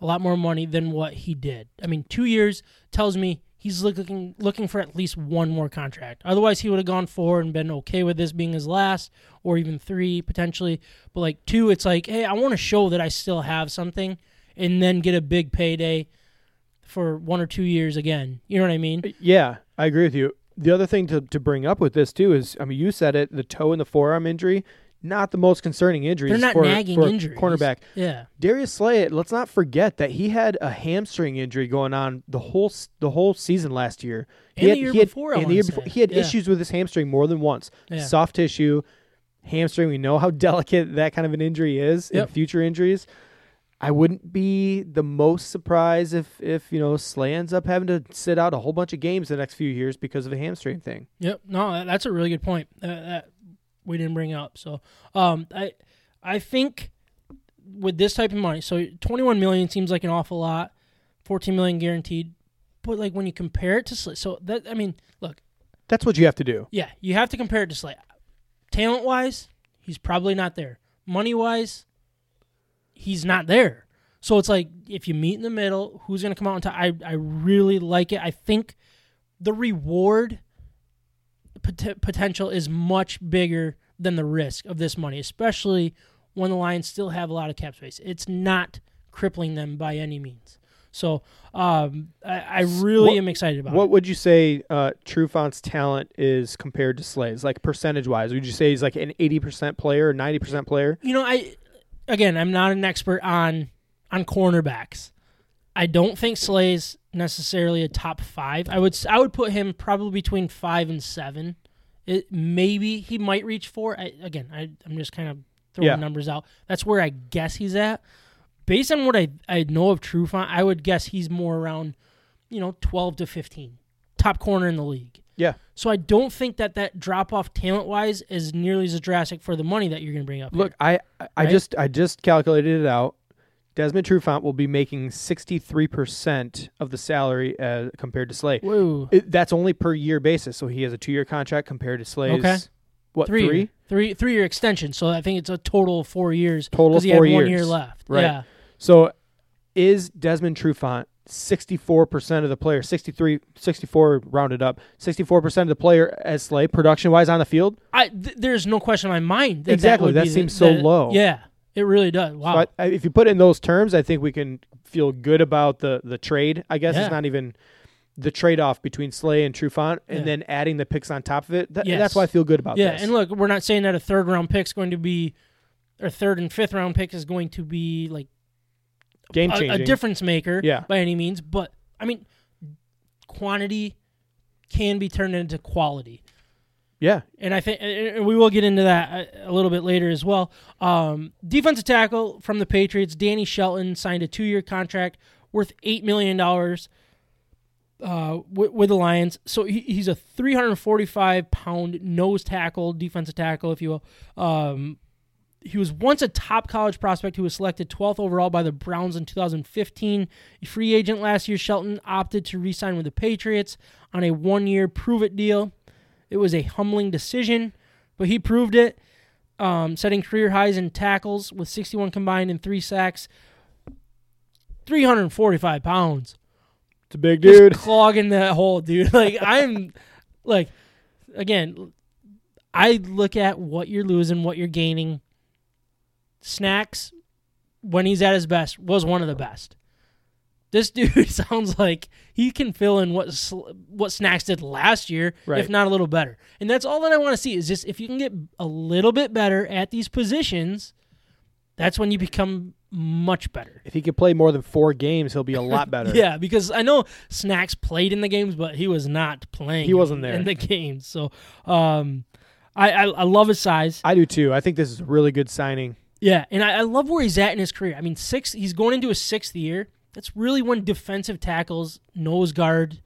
[SPEAKER 1] a lot more money than what he did. I mean, two years tells me he's looking looking for at least one more contract. Otherwise, he would have gone four and been okay with this being his last, or even three potentially. But like two, it's like, hey, I want to show that I still have something, and then get a big payday for one or two years again. You know what I mean?
[SPEAKER 2] Uh, yeah, I agree with you. The other thing to, to bring up with this too is, I mean, you said it, the toe and the forearm injury, not the most concerning injuries
[SPEAKER 1] They're not
[SPEAKER 2] for,
[SPEAKER 1] nagging
[SPEAKER 2] for
[SPEAKER 1] injuries.
[SPEAKER 2] cornerback.
[SPEAKER 1] Yeah.
[SPEAKER 2] Darius Slay, let's not forget that he had a hamstring injury going on the whole the whole season last year.
[SPEAKER 1] And
[SPEAKER 2] he
[SPEAKER 1] the
[SPEAKER 2] had,
[SPEAKER 1] year
[SPEAKER 2] he had,
[SPEAKER 1] before,
[SPEAKER 2] and the year
[SPEAKER 1] wanna
[SPEAKER 2] before, he had
[SPEAKER 1] Yeah.
[SPEAKER 2] issues with his hamstring more than once.
[SPEAKER 1] Yeah.
[SPEAKER 2] Soft tissue, hamstring. We know how <laughs> delicate that kind of an injury is
[SPEAKER 1] Yep.
[SPEAKER 2] in future injuries. I wouldn't be the most surprised if if you know Slay ends up having to sit out a whole bunch of games the next few years because of a hamstring thing.
[SPEAKER 1] Yep. No, that's a really good point uh, that we didn't bring up. So, um, I, I think with this type of money, so 21 million seems like an awful lot, 14 million guaranteed, but like when you compare it to Slay, so that I mean, look,
[SPEAKER 2] That's what you have to do.
[SPEAKER 1] yeah, you have to compare it to Slay. Talent wise, he's probably not there. Money wise, he's not there. So it's like if you meet in the middle, who's going to come out on top? I I really like it. I think the reward pot- potential is much bigger than the risk of this money, especially when the Lions still have a lot of cap space. It's not crippling them by any means. So um, I, I really
[SPEAKER 2] What-
[SPEAKER 1] am excited about it.
[SPEAKER 2] What
[SPEAKER 1] it.
[SPEAKER 2] would you say uh, Trufant's talent is compared to Slay's? Like percentage wise, would you say he's like an eighty percent player ninety percent player?
[SPEAKER 1] You know, I again, I'm not an expert on on cornerbacks. I don't think Slay's necessarily a top five. I would I would put him probably between five and seven. It maybe he might reach four. I, again, I, I'm just kind of throwing
[SPEAKER 2] Yeah.
[SPEAKER 1] numbers out. That's where I guess he's at. Based on what I I know of Trufant, I would guess he's more around, you know, 12 to 15, top corner in the league.
[SPEAKER 2] Yeah.
[SPEAKER 1] So I don't think that that drop off talent wise is nearly as drastic for the money that you're going to bring up.
[SPEAKER 2] Look, I I I
[SPEAKER 1] Right?
[SPEAKER 2] just I just calculated it out. Desmond Trufant will be making sixty three percent of the salary uh, compared to Slay.
[SPEAKER 1] here. whoa,
[SPEAKER 2] It, that's only per year basis. So he has a two year contract compared to Slay's.
[SPEAKER 1] Okay.
[SPEAKER 2] What
[SPEAKER 1] three,
[SPEAKER 2] three?
[SPEAKER 1] three, three year extension. So I think it's a total of four years.
[SPEAKER 2] Total
[SPEAKER 1] 'cause he
[SPEAKER 2] four
[SPEAKER 1] had one year left.
[SPEAKER 2] Right.
[SPEAKER 1] Yeah.
[SPEAKER 2] So is Desmond Trufant 64% of the player, 63, 64 rounded up, 64% of the player as Slay production wise on the field?
[SPEAKER 1] I th- there's no question in my mind. That
[SPEAKER 2] Exactly,
[SPEAKER 1] would
[SPEAKER 2] that
[SPEAKER 1] be the-
[SPEAKER 2] seems so
[SPEAKER 1] that-
[SPEAKER 2] low.
[SPEAKER 1] Yeah, it really does. Wow.
[SPEAKER 2] So I, I, if you put it in those terms, I think we can feel good about the, the trade. I guess
[SPEAKER 1] Yeah.
[SPEAKER 2] it's not even the trade off between Slay and Trufant and
[SPEAKER 1] Yeah.
[SPEAKER 2] then adding the picks on top of it. That,
[SPEAKER 1] Yes.
[SPEAKER 2] That's why I feel good about
[SPEAKER 1] yeah,
[SPEAKER 2] this.
[SPEAKER 1] and look, we're not saying that a third round pick is going to be, or third and fifth round pick is going to be like
[SPEAKER 2] Game
[SPEAKER 1] a, a difference maker
[SPEAKER 2] Yeah.
[SPEAKER 1] by any means. But I mean, quantity can be turned into quality.
[SPEAKER 2] yeah.
[SPEAKER 1] and I think and we will get into that a, little bit later as well. Um, defensive tackle from the Patriots, Danny Shelton signed a two-year contract worth eight million dollars uh, with, with the Lions. So he, he's a 345 pound nose tackle, defensive tackle, if you will. Um, he was once a top college prospect who was selected 12th overall by the Browns in 2015. A free agent last year, Shelton opted to re-sign with the Patriots on a one-year prove-it deal. It was a humbling decision, but he proved it, um, setting career highs in tackles with 61 combined and three sacks. 345 pounds.
[SPEAKER 2] It's a big
[SPEAKER 1] Just
[SPEAKER 2] dude.
[SPEAKER 1] clogging that hole, dude. Like, <laughs> I'm, like, again, I look at what you're losing, what you're gaining. Snacks, when he's at his best, was one of the best. This <laughs> dude sounds like he can fill in what Sl- what Snacks did last year,
[SPEAKER 2] Right.
[SPEAKER 1] if not a little better. And that's all that I want to see is just if you can get a little bit better at these positions, that's when you become much better.
[SPEAKER 2] If he could play more than four games, he'll be a lot better. <laughs>
[SPEAKER 1] Yeah, because I know Snacks played in the games, but he was not playing.
[SPEAKER 2] He wasn't there.
[SPEAKER 1] in the games. So, um, I, I I love his size.
[SPEAKER 2] I do too. I think this is a really good signing.
[SPEAKER 1] Yeah, and I, I love where he's at in his career. I mean, six. He's going into his sixth year. That's really when defensive tackles, nose guard.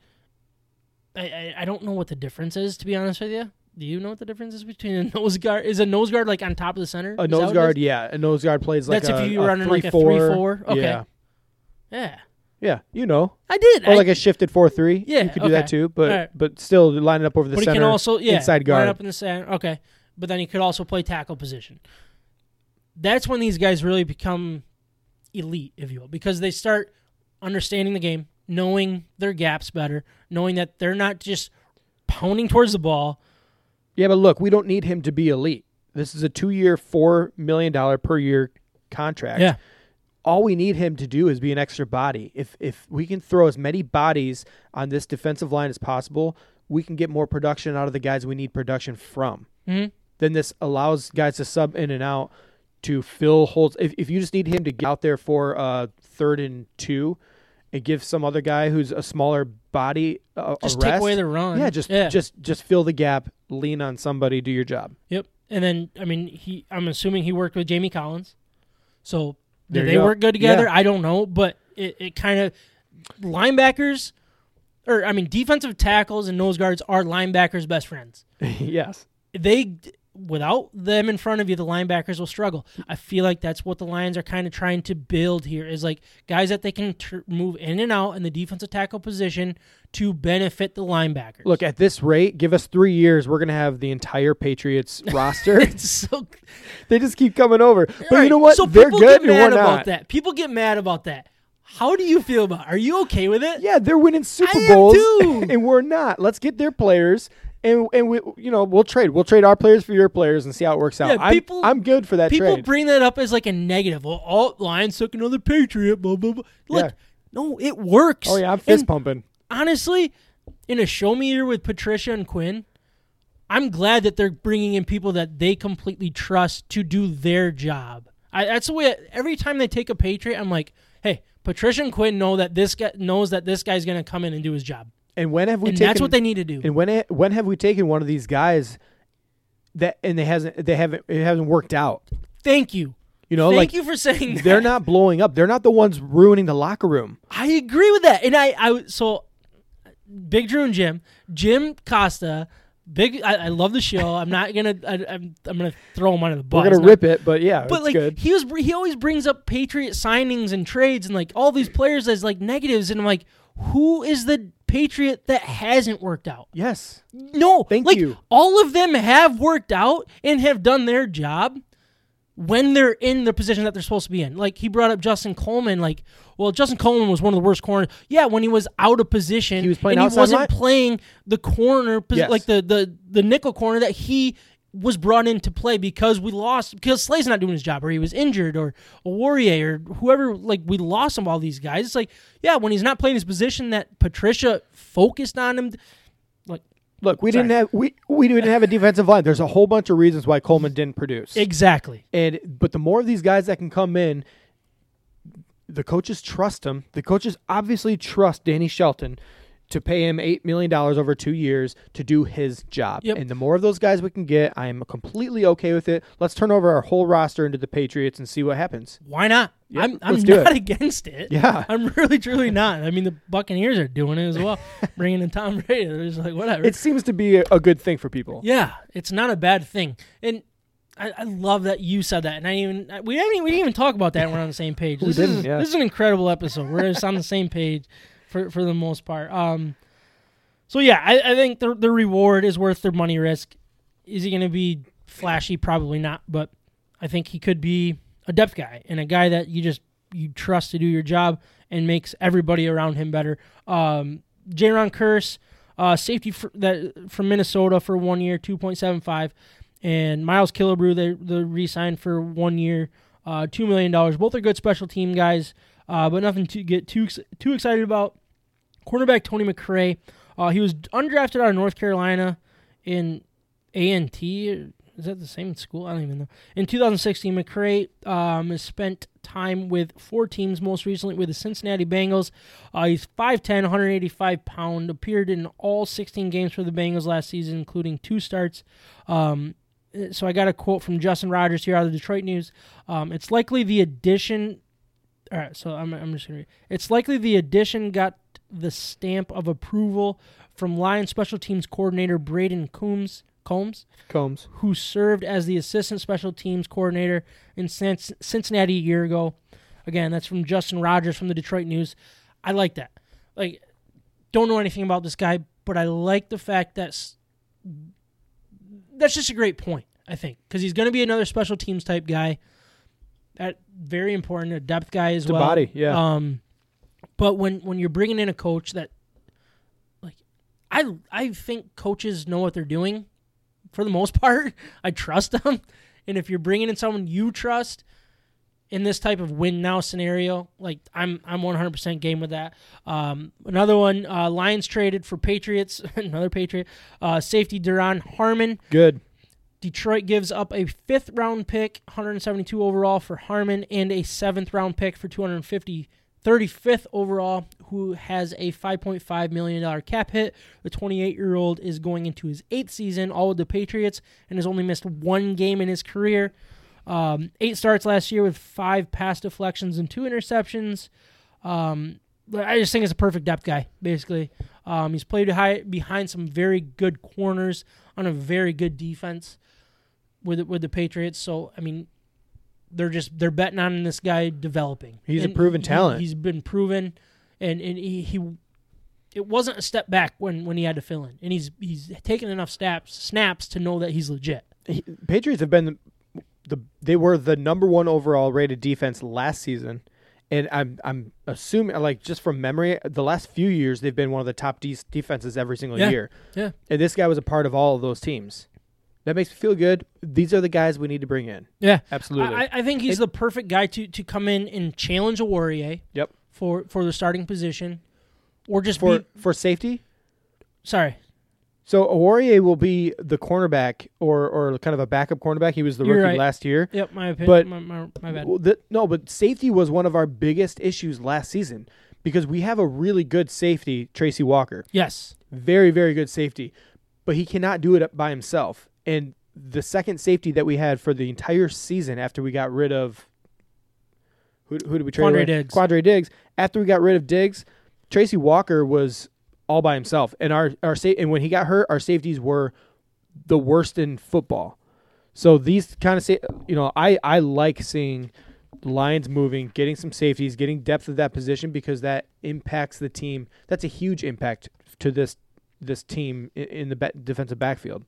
[SPEAKER 1] I, I I don't know what the difference is to be honest with you. Do you know what the difference is between a <laughs> nose guard? Is a nose guard like on top of the center?
[SPEAKER 2] A
[SPEAKER 1] Is
[SPEAKER 2] nose guard, yeah. A nose guard plays like
[SPEAKER 1] That's
[SPEAKER 2] a,
[SPEAKER 1] if you run like a
[SPEAKER 2] 3-4.
[SPEAKER 1] 3-4? Okay.
[SPEAKER 2] Yeah.
[SPEAKER 1] Yeah,
[SPEAKER 2] Yeah, you know.
[SPEAKER 1] I did.
[SPEAKER 2] Or
[SPEAKER 1] I-
[SPEAKER 2] like a shifted 4-3.
[SPEAKER 1] Yeah,
[SPEAKER 2] You could do that too, but
[SPEAKER 1] Alright.
[SPEAKER 2] but still line it up over the
[SPEAKER 1] but
[SPEAKER 2] center.
[SPEAKER 1] he can also yeah
[SPEAKER 2] inside guard.
[SPEAKER 1] line up in the center. Okay, but then he could also play tackle position. That's when these guys really become elite, if you will, because they start understanding the game, knowing their gaps better, knowing that they're not just pounding towards the ball.
[SPEAKER 2] Yeah, but look, we don't need him to be elite. This is a two-year, four million dollar per year contract.
[SPEAKER 1] Yeah.
[SPEAKER 2] All we need him to do is be an extra body. If if we can throw as many bodies on this defensive line as possible, we can get more production out of the guys we need production from.
[SPEAKER 1] Mhm.
[SPEAKER 2] Then this allows guys to sub in and out to fill holes. If if you just need him to get out there for uh third and two, and give some other guy who's a smaller body a,
[SPEAKER 1] Just
[SPEAKER 2] a
[SPEAKER 1] take away the run.
[SPEAKER 2] yeah, just
[SPEAKER 1] yeah.
[SPEAKER 2] just just fill the gap. Lean on somebody. Do your job.
[SPEAKER 1] Yep. And then I mean he I'm assuming he worked with Jamie Collins. So did they
[SPEAKER 2] go.
[SPEAKER 1] work good together?
[SPEAKER 2] Yeah.
[SPEAKER 1] I don't know, but it, it kind of linebackers or I mean defensive tackles and nose guards are linebackers' best friends. <laughs>
[SPEAKER 2] yes.
[SPEAKER 1] They without them in front of you, the linebackers will struggle. I feel like that's what the Lions are kind of trying to build here is like guys that they can move in and out in the defensive tackle position to benefit the linebackers.
[SPEAKER 2] Look, at this rate, give us three years, we're gonna have the entire Patriots <laughs> roster.
[SPEAKER 1] it's so <laughs>
[SPEAKER 2] they just keep coming over. But you know what?
[SPEAKER 1] So
[SPEAKER 2] They're
[SPEAKER 1] people
[SPEAKER 2] good
[SPEAKER 1] get
[SPEAKER 2] and
[SPEAKER 1] mad
[SPEAKER 2] we're
[SPEAKER 1] about
[SPEAKER 2] not.
[SPEAKER 1] that. People get mad about that. How do you feel about? It? Are you okay with it?
[SPEAKER 2] Yeah, they're winning Super Bowls, <laughs> and we're not. Let's get their players and and we you know we'll trade we'll trade our players for your players and see how it works out.
[SPEAKER 1] Yeah,
[SPEAKER 2] I'm,
[SPEAKER 1] people-
[SPEAKER 2] I'm good for that
[SPEAKER 1] People
[SPEAKER 2] trade.
[SPEAKER 1] bring that up as like a negative. Well, all Lions took another Patriot. Blah blah blah. Look,
[SPEAKER 2] Yeah.
[SPEAKER 1] no, it works.
[SPEAKER 2] oh yeah, I'm
[SPEAKER 1] And
[SPEAKER 2] fist pumping.
[SPEAKER 1] honestly, in a show me year with Patricia and Quinn, I'm glad that they're bringing in people that they completely trust to do their job. I, that's the way. Every time they take a Patriot, I'm like, hey, Patricia and Quinn know that this guy knows that this guy's going to come in and do his job,
[SPEAKER 2] And when have we
[SPEAKER 1] and
[SPEAKER 2] taken?
[SPEAKER 1] that's what they need to do.
[SPEAKER 2] and when when have we taken one of these guys that and they hasn't they haven't it hasn't worked out?
[SPEAKER 1] Thank you.
[SPEAKER 2] You know,
[SPEAKER 1] Thank
[SPEAKER 2] like
[SPEAKER 1] you for saying that.
[SPEAKER 2] they're not blowing up. They're not the ones ruining the locker room.
[SPEAKER 1] I agree with that, and I, I so Big Drew and Jim, Jim Costa, big. I, I love the show. I'm not gonna. I, I'm, I'm gonna throw him under the bus.
[SPEAKER 2] We're gonna
[SPEAKER 1] Not-
[SPEAKER 2] rip it, but yeah,
[SPEAKER 1] But like
[SPEAKER 2] good.
[SPEAKER 1] he was, he always brings up Patriot signings and trades and like all these players as like negatives, and I'm like, who is the Patriot that hasn't worked out?
[SPEAKER 2] Yes,
[SPEAKER 1] No,
[SPEAKER 2] Thank
[SPEAKER 1] like,
[SPEAKER 2] you.
[SPEAKER 1] All of them have worked out and have done their job when they're in the position that they're supposed to be in. Like he brought up Justin Coleman. Like, well, Justin Coleman was one of the worst corners. Yeah, when he was out of position,
[SPEAKER 2] He was playing
[SPEAKER 1] and he wasn't
[SPEAKER 2] line?
[SPEAKER 1] playing the corner,
[SPEAKER 2] Yes.
[SPEAKER 1] like the the the nickel corner that he was brought in to play because we lost because Slay's not doing his job or he was injured or a Warrior or whoever like we lost of all these guys. It's like yeah, when he's not playing his position that Patricia focused on him. Like
[SPEAKER 2] look, we
[SPEAKER 1] Sorry.
[SPEAKER 2] didn't have we we didn't have a defensive line. There's a whole bunch of reasons why Coleman didn't produce.
[SPEAKER 1] exactly.
[SPEAKER 2] And but the more of these guys that can come in, the coaches trust him. The coaches obviously trust Danny Shelton to pay him eight million dollars over two years to do his job.
[SPEAKER 1] Yep.
[SPEAKER 2] And the more of those guys we can get, I am completely okay with it. Let's turn over our whole roster into the Patriots and see what happens.
[SPEAKER 1] Why not?
[SPEAKER 2] Yep,
[SPEAKER 1] I'm I'm not
[SPEAKER 2] it. <laughs>
[SPEAKER 1] against it.
[SPEAKER 2] Yeah.
[SPEAKER 1] I'm really truly not. I mean, the Buccaneers are doing it as well, <laughs> bringing in Tom Brady. They're just like whatever.
[SPEAKER 2] It seems to be a, a good thing for people.
[SPEAKER 1] yeah, it's not a bad thing, and I, I love that you said that. And I even we didn't even, we didn't even talk about that. when We're on the same page. <laughs>
[SPEAKER 2] We
[SPEAKER 1] This
[SPEAKER 2] didn't,
[SPEAKER 1] is
[SPEAKER 2] yeah.
[SPEAKER 1] this is an incredible episode. We're just on the same page for for the most part. Um, so yeah, I, I think the the reward is worth their money risk. Is he going to be flashy? Probably not, but I think he could be a depth guy and a guy that you just you trust to do your job and makes everybody around him better. Um, Jayron Kearse, uh, safety for, that from Minnesota for one year, two point seven five, and Miles Killebrew they they re-signed for one year, uh, two million dollars. Both are good special team guys, uh, but nothing to get too too excited about. Cornerback Tony McRae, uh, he was undrafted out of North Carolina in A and T. Is that the same school? I don't even know. In 2016, McRae um, has spent time with four teams, most recently with the Cincinnati Bengals. Uh, he's 5'10", 185 pound, appeared in all 16 games for the Bengals last season, including two starts. Um, so I got a quote from Justin Rogers here out of the Detroit News. Um, it's likely the addition. All right, so I'm, I'm just gonna. Read. It's likely the addition got the stamp of approval from Lions special teams coordinator Brayden Coombs. Combs
[SPEAKER 2] Combs.
[SPEAKER 1] who served as the assistant special teams coordinator in Cincinnati a year ago. Again, that's from Justin Rogers from the Detroit News. I like that. Like, don't know anything about this guy, but I like the fact that's that's just a great point. I think because he's going to be another special teams type guy. That very important, a depth guy as
[SPEAKER 2] The
[SPEAKER 1] well.
[SPEAKER 2] body, yeah.
[SPEAKER 1] Um, but when when you're bringing in a coach that, like, I I think coaches know what they're doing for the most <laughs> part. I trust them. And if you're bringing in someone you trust in this type of win now scenario, like I'm I'm 100% game with that. Um, another one, uh, Lions traded for Patriots, <laughs> another Patriot, uh, safety Duron Harmon.
[SPEAKER 2] Good.
[SPEAKER 1] Detroit gives up a fifth round pick, 172 overall for Harmon, and a seventh round pick for 250, 35th overall, who has a $5.5 million cap hit. The 28 year old is going into his eighth season, all with the Patriots, and has only missed one game in his career. Um, eight starts last year with five pass deflections and two interceptions. Um, I just think it's a perfect depth guy, basically. Um, he's played high, behind some very good corners on a very good defense with with the Patriots. So I mean, they're just they're betting on this guy developing.
[SPEAKER 2] He's a proven
[SPEAKER 1] he-
[SPEAKER 2] talent.
[SPEAKER 1] He's been proven, and and he, he it wasn't a step back when when he had to fill in, and he's he's taken enough snaps snaps to know that he's legit.
[SPEAKER 2] He, Patriots have been the, the they were the number one overall rated defense last season, And I'm I'm assuming like just from memory, the last few years they've been one of the top de- defenses every single
[SPEAKER 1] Yeah.
[SPEAKER 2] year.
[SPEAKER 1] Yeah.
[SPEAKER 2] And this guy was a part of all of those teams. That makes me feel good. These are the guys we need to bring in.
[SPEAKER 1] Yeah,
[SPEAKER 2] Absolutely.
[SPEAKER 1] I, I think he's
[SPEAKER 2] It-
[SPEAKER 1] the perfect guy to to come in and challenge a Warrior.
[SPEAKER 2] Yep.
[SPEAKER 1] For for the starting position, or just
[SPEAKER 2] for
[SPEAKER 1] be
[SPEAKER 2] for safety.
[SPEAKER 1] sorry.
[SPEAKER 2] So Aurier will be the cornerback or or kind of a backup cornerback. He was the
[SPEAKER 1] You're
[SPEAKER 2] rookie
[SPEAKER 1] right.
[SPEAKER 2] last year.
[SPEAKER 1] Yep, my opinion.
[SPEAKER 2] But-
[SPEAKER 1] my, my, my bad.
[SPEAKER 2] The- no, but safety was one of our biggest issues last season because we have a really good safety, Tracy Walker.
[SPEAKER 1] Yes.
[SPEAKER 2] Very, very good safety, but he cannot do it by himself. And the second safety that we had for the entire season after we got rid of who, who did we trade
[SPEAKER 1] Quandre
[SPEAKER 2] away?
[SPEAKER 1] Diggs.
[SPEAKER 2] Quandre Diggs. After we got rid of Diggs, Tracy Walker was all by himself, and our our sa- and when he got hurt, our safeties were the worst in football. So these kind of say, you know, I I like seeing lines moving, getting some safeties, getting depth of that position because that impacts the team. That's a huge impact to this this team in the defensive backfield.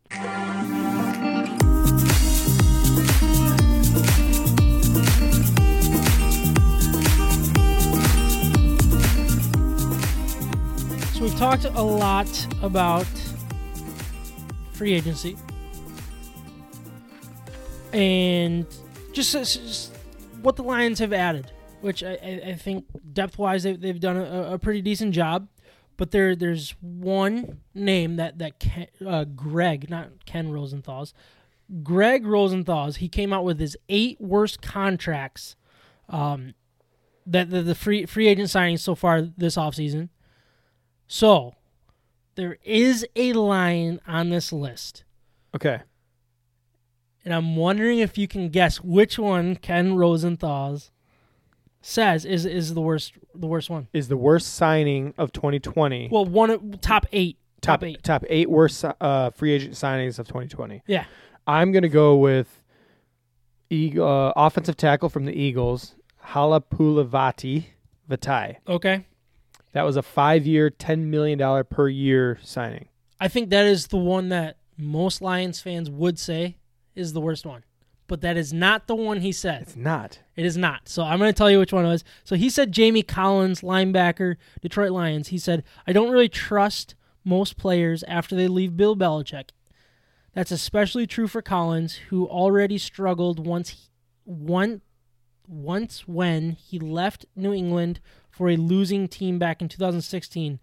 [SPEAKER 1] We've talked a lot about free agency and just, just what the Lions have added, which I, I, I think depth wise they've, they've done a, a pretty decent job. But there there's one name that that Ken, uh, Gregg, not Ken Rosenthal's, Gregg Rosenthal's. He came out with his eight worst contracts um, that the, the free free agent signings so far this offseason. So there is a line on this list,
[SPEAKER 2] Okay.
[SPEAKER 1] and I'm wondering if you can guess which one Ken Rosenthal's says is is the worst the worst one.
[SPEAKER 2] Is the worst signing of 2020.
[SPEAKER 1] Well, one of- top eight, top, eight.
[SPEAKER 2] top eight worst uh, free agent signings of 2020.
[SPEAKER 1] Yeah,
[SPEAKER 2] I'm gonna go with uh, offensive tackle from the Eagles, Halapoulivaati Vaitai.
[SPEAKER 1] okay.
[SPEAKER 2] That was a five-year, ten million dollar per year signing.
[SPEAKER 1] I think that is the one that most Lions fans would say is the worst one. But that is not the one he said.
[SPEAKER 2] It's not.
[SPEAKER 1] It is not. So I'm going to tell you which one it was. So he said Jamie Collins, linebacker, Detroit Lions. He said, I don't really trust most players after they leave Bill Belichick. That's especially true for Collins, who already struggled once he, one, once when he left New England for a losing team back in 2016.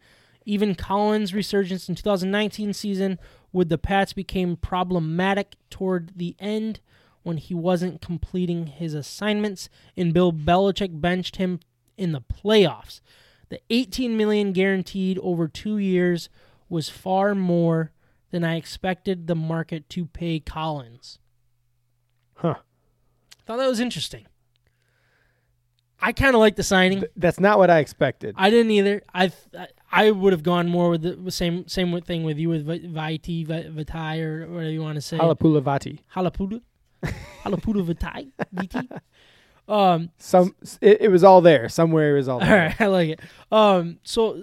[SPEAKER 1] Even Collins' resurgence in 2019 season with the Pats became problematic toward the end when he wasn't completing his assignments and Bill Belichick benched him in the playoffs. The 18 million guaranteed over 2 years was far more than I expected the market to pay Collins.
[SPEAKER 2] Huh.
[SPEAKER 1] Thought that was interesting. I kind of like the signing.
[SPEAKER 2] Th- that's not what I expected.
[SPEAKER 1] I didn't either. I I would have gone more with the same same thing with you with Viti Vitai or whatever you want to say.
[SPEAKER 2] Halapoulivaati.
[SPEAKER 1] Halapuda, <laughs> Halapuda Vitai, VT. <laughs> Um,
[SPEAKER 2] Some. It, it was all there. Somewhere it was all <laughs>
[SPEAKER 1] all
[SPEAKER 2] there.
[SPEAKER 1] right, I like it. Um, so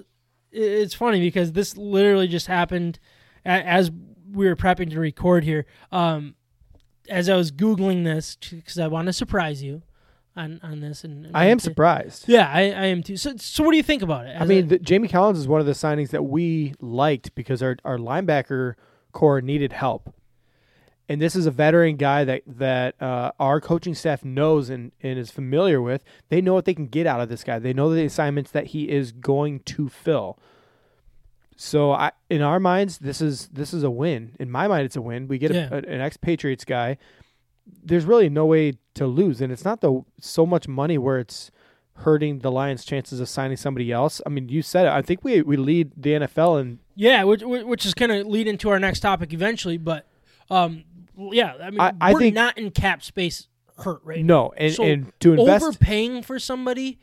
[SPEAKER 1] i- it's funny because this literally just happened a- as we were prepping to record here. Um, as I was googling this because I want to surprise you on on this, and
[SPEAKER 2] I am surprised.
[SPEAKER 1] Yeah, I, I am too. So, so what do you think about it?
[SPEAKER 2] I mean,
[SPEAKER 1] a-
[SPEAKER 2] the, Jamie Collins is one of the signings that we liked because our, our linebacker core needed help. And this is a veteran guy that that uh, our coaching staff knows and, and is familiar with. They know what they can get out of this guy. They know the assignments that he is going to fill. So, I, in our minds, this is this is a win. In my mind, it's a win. We get
[SPEAKER 1] Yeah.
[SPEAKER 2] a, an ex-Patriots guy. There's really no way to lose, and it's not the so much money where it's hurting the Lions' chances of signing somebody else. I mean, you said it. I think we we lead the NFL in
[SPEAKER 1] Yeah, which which is going to lead into our next topic eventually. But um, yeah, I mean,
[SPEAKER 2] I- I
[SPEAKER 1] we're
[SPEAKER 2] think-
[SPEAKER 1] not in cap space hurt right now.
[SPEAKER 2] no, and
[SPEAKER 1] So,
[SPEAKER 2] and to invest.
[SPEAKER 1] Overpaying for somebody,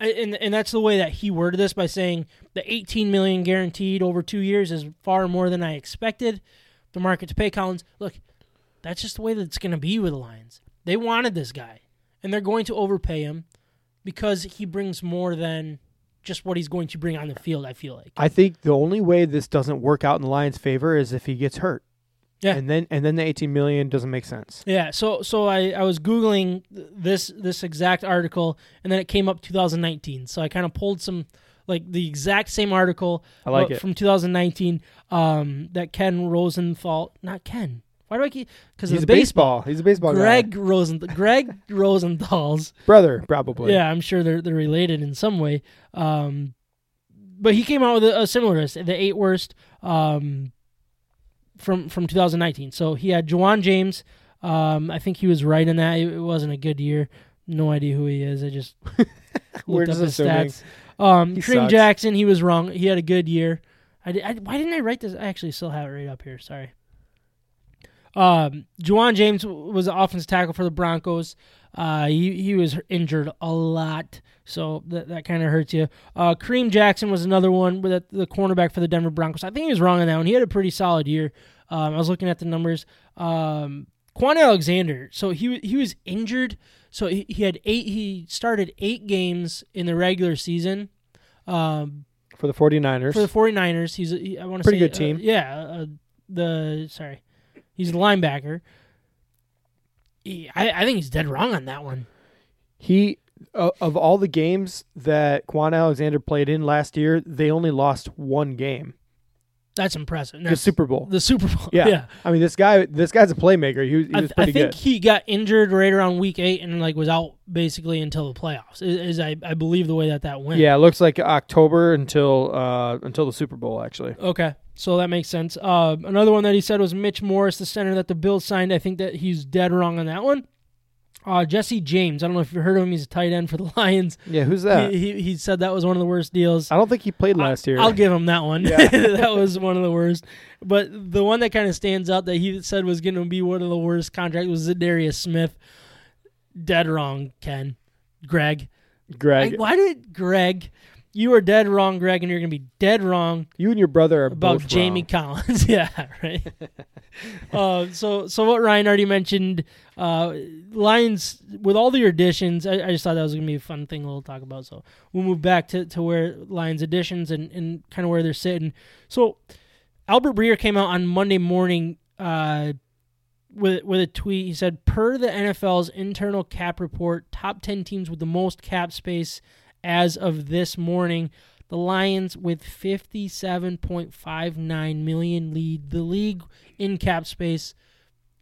[SPEAKER 1] and and that's the way that he worded this by saying the 18 million guaranteed over two years is far more than I expected. The market to pay Collins. Look, that's just the way that it's going to be with the Lions. They wanted this guy, and they're going to overpay him because he brings more than just what he's going to bring on the field. I feel like.
[SPEAKER 2] I think the only way this doesn't work out in the Lions' favor is if he gets hurt.
[SPEAKER 1] Yeah.
[SPEAKER 2] and then and then the 18 million doesn't make sense.
[SPEAKER 1] Yeah, so so I, I was googling this this exact article, and then it came up 2019. So I kind of pulled some like the exact same article
[SPEAKER 2] I like
[SPEAKER 1] uh,
[SPEAKER 2] it.
[SPEAKER 1] from 2019 um, that Ken Rosenthal, not Ken. Why do I keep? Because
[SPEAKER 2] He's a baseball. He's a baseball
[SPEAKER 1] Gregg
[SPEAKER 2] guy.
[SPEAKER 1] Rosenthal. Gregg <laughs> Rosenthal's.
[SPEAKER 2] brother, probably.
[SPEAKER 1] Yeah, I'm sure they're they're related in some way. Um, but he came out with a, a similar list, the eight worst um, from from 2019. So he had Ja'Wuan James. Um, I think he was right in that. It, it wasn't a good year. No idea who he is. I just <laughs> looked up his
[SPEAKER 2] assuming.
[SPEAKER 1] stats. Um, Kareem. Jackson, he was wrong. He had a good year. I, did, I why didn't I write this? I actually still have it right up here. Sorry. Um, Ja'Wuan James was an offensive tackle for the Broncos. Uh, he he was injured a lot, so that that kind of hurts you. Uh, Kareem Jackson was another one with the, the cornerback for the Denver Broncos. I think he was wrong on that one. He had a pretty solid year. Um, I was looking at the numbers. Um, Kwon Alexander, so he he was injured. So he, he had eight. He started eight games in the regular season. Um,
[SPEAKER 2] for the 49ers.
[SPEAKER 1] for the 49ers. He's a, he, I want to say.
[SPEAKER 2] Pretty good team.
[SPEAKER 1] uh, yeah, uh, the sorry, he's a linebacker. He, I I think he's dead wrong on that one.
[SPEAKER 2] he uh, of all the games that Kwon Alexander played in last year, they only lost one game.
[SPEAKER 1] That's impressive.
[SPEAKER 2] The Super Bowl.
[SPEAKER 1] the Super Bowl.
[SPEAKER 2] Yeah. <laughs>
[SPEAKER 1] yeah.
[SPEAKER 2] I mean, this guy, this guy's a playmaker. He, was- he
[SPEAKER 1] I,
[SPEAKER 2] was
[SPEAKER 1] I
[SPEAKER 2] pretty
[SPEAKER 1] think
[SPEAKER 2] good.
[SPEAKER 1] he got injured right around week eight and like was out basically until the playoffs. Is, is I, I believe the way that that went.
[SPEAKER 2] Yeah, it looks like October until uh, until the Super Bowl. Actually,
[SPEAKER 1] Okay, so that makes sense. Uh, another one that he said was Mitch Morse, the center that the Bills signed. I think that he's dead wrong on that one. Uh, Jesse James. I don't know if you've heard of him. He's a tight end for the <laughs> Lions.
[SPEAKER 2] yeah. Who's that?
[SPEAKER 1] He, he, he said that was one of the worst deals.
[SPEAKER 2] I don't think he played last year.
[SPEAKER 1] I'll give him that one.
[SPEAKER 2] Yeah. <laughs>
[SPEAKER 1] that was one of the worst. But the one that kind of stands out that he said was going to be one of the worst contracts was Za'Darius Smith. Dead wrong, Ken. Gregg.
[SPEAKER 2] Gregg,
[SPEAKER 1] I- why did Gregg? You are dead wrong, Gregg, and you're going to be dead wrong
[SPEAKER 2] you and your brother are
[SPEAKER 1] about
[SPEAKER 2] both
[SPEAKER 1] Jamie
[SPEAKER 2] wrong.
[SPEAKER 1] Collins. <laughs> yeah, right. <laughs> uh, so, so what Ryan already mentioned, uh, Lions with all the additions. I, I just thought that was gonna be a fun thing we'll talk about. So we'll move back to, to where Lions additions and, and kind of where they're sitting. So Albert Breer came out on Monday morning. Uh, with with a tweet, he said, "Per the NFL's internal cap report, top ten teams with the most cap space as of this morning, the Lions with 57.59 million lead the league in cap space.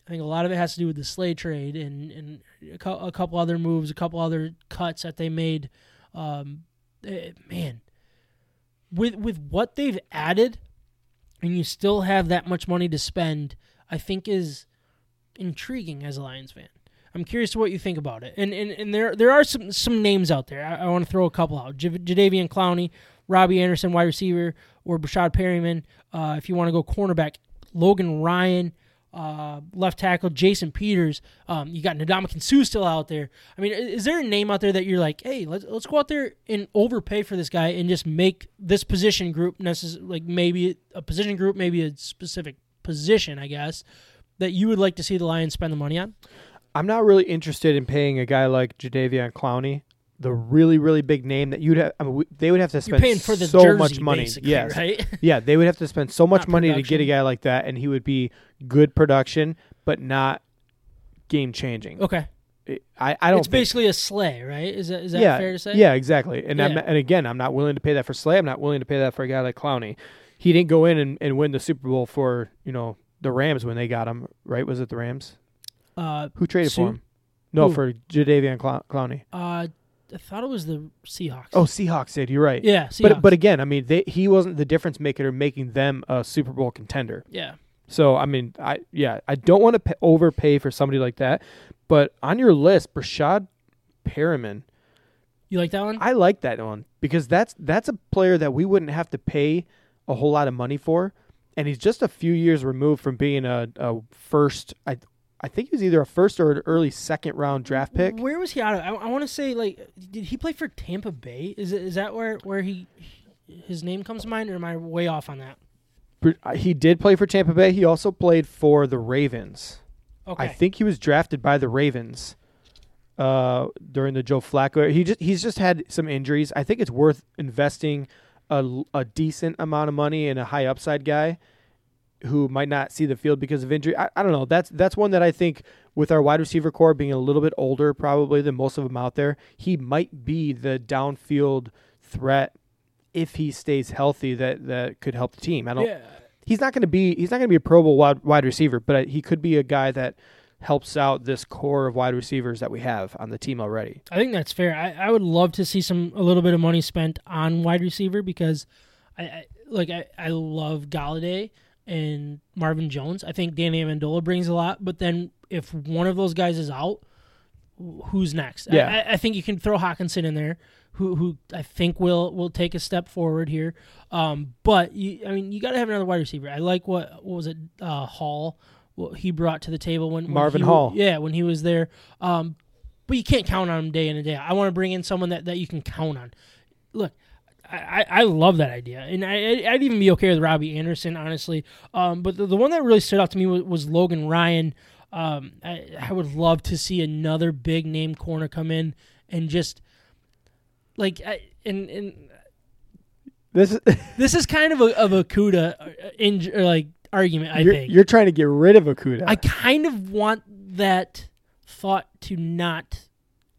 [SPEAKER 1] I think a lot of it has to do with the Slay trade and and a, cou- a couple other moves, a couple other cuts that they made. Um, eh, man, with with what they've added, and you still have that much money to spend, I think is intriguing as a Lions fan. I'm curious to what you think about it. And and, and there there are some some names out there. I, I want to throw a couple out. J- Jadeveon Clowney, Robbie Anderson, wide receiver, or Breshad Perriman. Uh, if you want to go cornerback, Logan Ryan, uh, left tackle Jason Peters. Um, you got Ndamukong Suh still out there. I mean, is there a name out there that you're like, hey, let's let's go out there and overpay for this guy and just make this position group necess- like maybe a position group, maybe a specific position, I guess, that you would like to see the Lions spend the money on?
[SPEAKER 2] I'm not really interested in paying a guy like Jadeveon Clowney, the really really big name that you'd have. I mean, we, they would have to spend
[SPEAKER 1] paying for the
[SPEAKER 2] so
[SPEAKER 1] jersey,
[SPEAKER 2] much money. Yes,
[SPEAKER 1] right? <laughs>
[SPEAKER 2] yeah, they would have to spend so much
[SPEAKER 1] Not
[SPEAKER 2] money to get a guy like that, and he would be good production, but not game changing.
[SPEAKER 1] okay,
[SPEAKER 2] I, I don't.
[SPEAKER 1] it's basically a Slay, right? Is that is that
[SPEAKER 2] yeah,
[SPEAKER 1] fair to say?
[SPEAKER 2] Yeah, exactly. And I'm and again, I'm not willing to pay that for Slay. I'm not willing to pay that for a guy like Clowney. He didn't go in and, and win the Super Bowl for you know the Rams when they got him. Right? Was it the Rams?
[SPEAKER 1] Uh,
[SPEAKER 2] Who traded
[SPEAKER 1] Sue?
[SPEAKER 2] for him? No,
[SPEAKER 1] Who?
[SPEAKER 2] for Jadeveon Clow- Clowney.
[SPEAKER 1] uh, I thought it was the Seahawks.
[SPEAKER 2] Oh, Seahawks did. You're right.
[SPEAKER 1] yeah, Seahawks.
[SPEAKER 2] But but again, I mean, they, he wasn't the difference maker, making them a Super Bowl contender.
[SPEAKER 1] yeah,
[SPEAKER 2] So I mean, I yeah, I don't want to pay, overpay for somebody like that. But on your list, Breshad Perriman,
[SPEAKER 1] you like that one?
[SPEAKER 2] I like that one because that's that's a player that we wouldn't have to pay a whole lot of money for, and he's just a few years removed from being a, a first. I I think he was either a first or an early second round draft pick.
[SPEAKER 1] Where was he out of? I, I want to say like, did he play for Tampa Bay? Is is that where where he his name comes to mind, or am I way off on that?
[SPEAKER 2] Uh, He did play for Tampa Bay. He also played for the Ravens.
[SPEAKER 1] Okay,
[SPEAKER 2] I think he was drafted by the Ravens uh, during the Joe Flacco. He just he's just had some injuries. I think it's worth investing a, a decent amount of money in a high upside guy who might not see the field because of injury. I, I don't know. That's that's one that I think with our wide receiver core being a little bit older probably than most of them out there, he might be the downfield threat if he stays healthy that that could help the team. I don't
[SPEAKER 1] Yeah.
[SPEAKER 2] he's not going to be he's not going to be a Pro Bowl wide, wide receiver, but uh, he could be a guy that helps out this core of wide receivers that we have on the team already.
[SPEAKER 1] I think that's fair. I, I would love to see some a little bit of money spent on wide receiver because I, I like I, I love Golladay and Marvin Jones. I think Danny Amendola brings a lot, but then if one of those guys is out, who's next? I-
[SPEAKER 2] Yeah.
[SPEAKER 1] I, I think you can throw Hockenson in there, who who I think will will take a step forward here. Um, but you, I mean, you got to have another wide receiver. I like what what was it uh, Hall. What he brought to the table when when
[SPEAKER 2] Marvin
[SPEAKER 1] he-
[SPEAKER 2] Hall.
[SPEAKER 1] yeah, when he was there. Um, but you can't count on him day in and day out. I want to bring in someone that, that you can count on. Look, I, I love that idea, and I, I'd even be okay with Robbie Anderson, honestly. Um, but the, the one that really stood out to me was, was Logan Ryan. Um, I, I would love to see another big name corner come in and just like I, and and
[SPEAKER 2] This is <laughs>
[SPEAKER 1] this is kind of a of a Okudah uh, in like argument. I
[SPEAKER 2] you're,
[SPEAKER 1] think
[SPEAKER 2] you're trying to get rid of a Okudah.
[SPEAKER 1] I kind of want that thought to not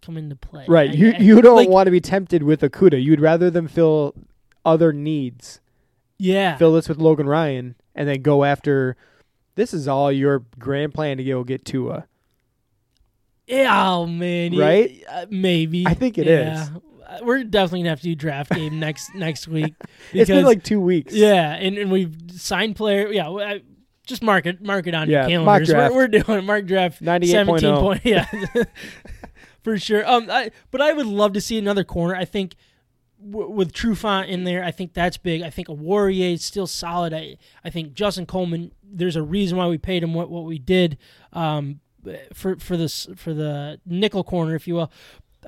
[SPEAKER 1] come into play.
[SPEAKER 2] right.
[SPEAKER 1] I-
[SPEAKER 2] You
[SPEAKER 1] I-
[SPEAKER 2] you don't
[SPEAKER 1] like,
[SPEAKER 2] want to be tempted with Okudah. You'd rather them fill other needs.
[SPEAKER 1] Yeah.
[SPEAKER 2] Fill this with Logan Ryan and then go after this is all your grand plan to go get Tua.
[SPEAKER 1] Yeah, oh man,
[SPEAKER 2] Right?
[SPEAKER 1] uh, maybe.
[SPEAKER 2] I think it
[SPEAKER 1] it
[SPEAKER 2] is.
[SPEAKER 1] is. We're definitely gonna have to do draft game <laughs> next next week.
[SPEAKER 2] It's been like 2 weeks.
[SPEAKER 1] yeah, and, and we've signed player. Yeah, I, just mark it, mark it on
[SPEAKER 2] Yeah,
[SPEAKER 1] your calendars.
[SPEAKER 2] draft.
[SPEAKER 1] We're, we're doing mark draft
[SPEAKER 2] 98.0.
[SPEAKER 1] seventeen point. Yeah, <laughs> <laughs> for sure. Um, I, but I would love to see another corner. I think w- with Trufant in there, I think that's big. I think Oruwariye is still solid. I I think Justin Coleman. There's a reason why we paid him what what we did. Um, for for this for the nickel corner, if you will.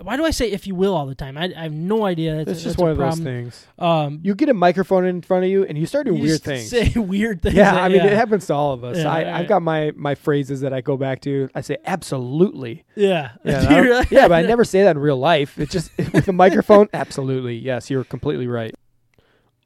[SPEAKER 1] Why do I say "if you will" all the time? I, I have no idea. That's,
[SPEAKER 2] It's just
[SPEAKER 1] that's
[SPEAKER 2] one
[SPEAKER 1] a
[SPEAKER 2] of those
[SPEAKER 1] problem.
[SPEAKER 2] things.
[SPEAKER 1] Um,
[SPEAKER 2] You get a microphone in front of you and you start doing
[SPEAKER 1] you
[SPEAKER 2] weird
[SPEAKER 1] just
[SPEAKER 2] things. <laughs>
[SPEAKER 1] Say weird things.
[SPEAKER 2] yeah,
[SPEAKER 1] that-
[SPEAKER 2] I mean it happens to all of us.
[SPEAKER 1] Yeah,
[SPEAKER 2] I,
[SPEAKER 1] right.
[SPEAKER 2] I've got my my phrases that I go back to. I say absolutely.
[SPEAKER 1] Yeah.
[SPEAKER 2] Yeah, <laughs>
[SPEAKER 1] really?
[SPEAKER 2] yeah, but I never say that in real life. It's just <laughs> with a microphone. Absolutely, yes, you're completely right.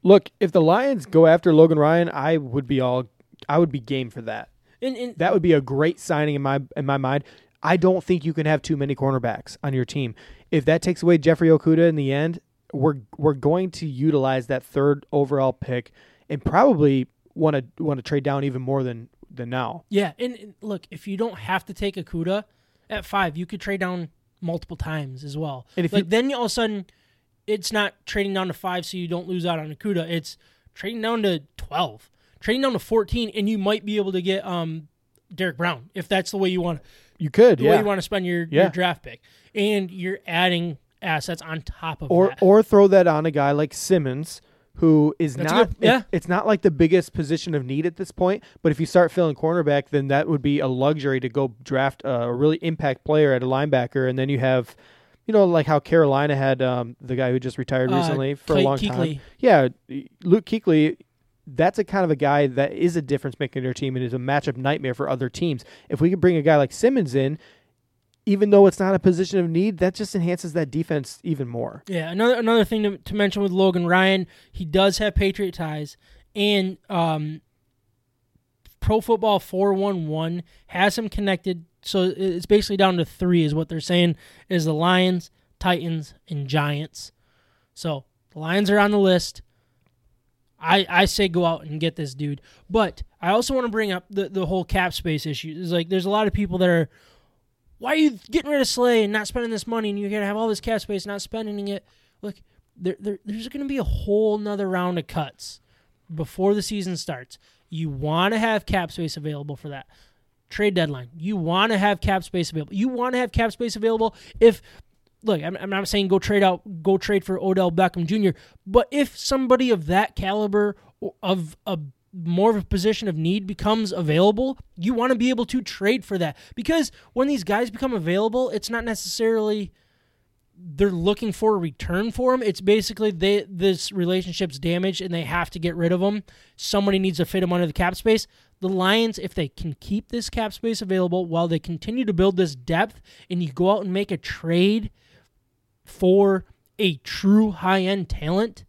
[SPEAKER 2] Look, if the Lions go after Logan Ryan, I would be all, I would be game for that.
[SPEAKER 1] And, and
[SPEAKER 2] That would be a great signing in my in my mind. I don't think you can have too many cornerbacks on your team. If that takes away Jeffrey Okudah in the end, we're we're going to utilize that third overall pick and probably want to want to trade down even more than than now.
[SPEAKER 1] yeah, and, and look, if you don't have to take Okudah at five, you could trade down multiple times as well.
[SPEAKER 2] And if
[SPEAKER 1] like
[SPEAKER 2] you-
[SPEAKER 1] then all of a sudden, it's not trading down to five, so you don't lose out on a Okudah. It's trading down to twelve, trading down to fourteen, and you might be able to get um Derrick Brown if that's the way you want
[SPEAKER 2] You could,
[SPEAKER 1] the way you want to spend your,
[SPEAKER 2] Yeah.
[SPEAKER 1] your draft pick, and you're adding assets on top of
[SPEAKER 2] or
[SPEAKER 1] that.
[SPEAKER 2] or throw that on a guy like Simmons who is
[SPEAKER 1] That's
[SPEAKER 2] not
[SPEAKER 1] good- yeah.
[SPEAKER 2] it- it's not like the biggest position of need at this point but if you start filling cornerback then that would be a luxury to go draft a really impact player at a linebacker and then you have you know like how Carolina had um, the guy who just retired
[SPEAKER 1] Uh,
[SPEAKER 2] recently for a long
[SPEAKER 1] Kuechly.
[SPEAKER 2] time yeah Luke Kuechly that's a kind of a guy that is a difference maker in your team and is a matchup nightmare for other teams if we could bring a guy like Simmons in even though it's not a position of need that just enhances that defense even more
[SPEAKER 1] Yeah, another another thing to, to mention with Logan Ryan, he does have Patriot ties, and um, Pro Football four one one has him connected. So it's basically down to three, is what they're saying. Is the Lions, Titans, and Giants. So the Lions are on the list. I, I say go out and get this dude, but I also want to bring up the, the whole cap space issue. It's like there's a lot of people that are why are you getting rid of Slay and not spending this money and you're going to have all this cap space not spending it? Look, there, there there's going to be a whole nother round of cuts before the season starts. You want to have cap space available for that. Trade deadline. You want to have cap space available. You want to have cap space available if look, I'm, I'm not saying go trade out, go trade for Odell Beckham Jr., but if somebody of that caliber of a more of a position of need becomes available, you want to be able to trade for that. Because when these guys become available, it's not necessarily they're looking for a return for them. It's basically they this relationship's damaged and they have to get rid of them. Somebody needs to fit them under the cap space. The Lions, if they can keep this cap space available while they continue to build this depth, and you go out and make a trade for a true high end talent,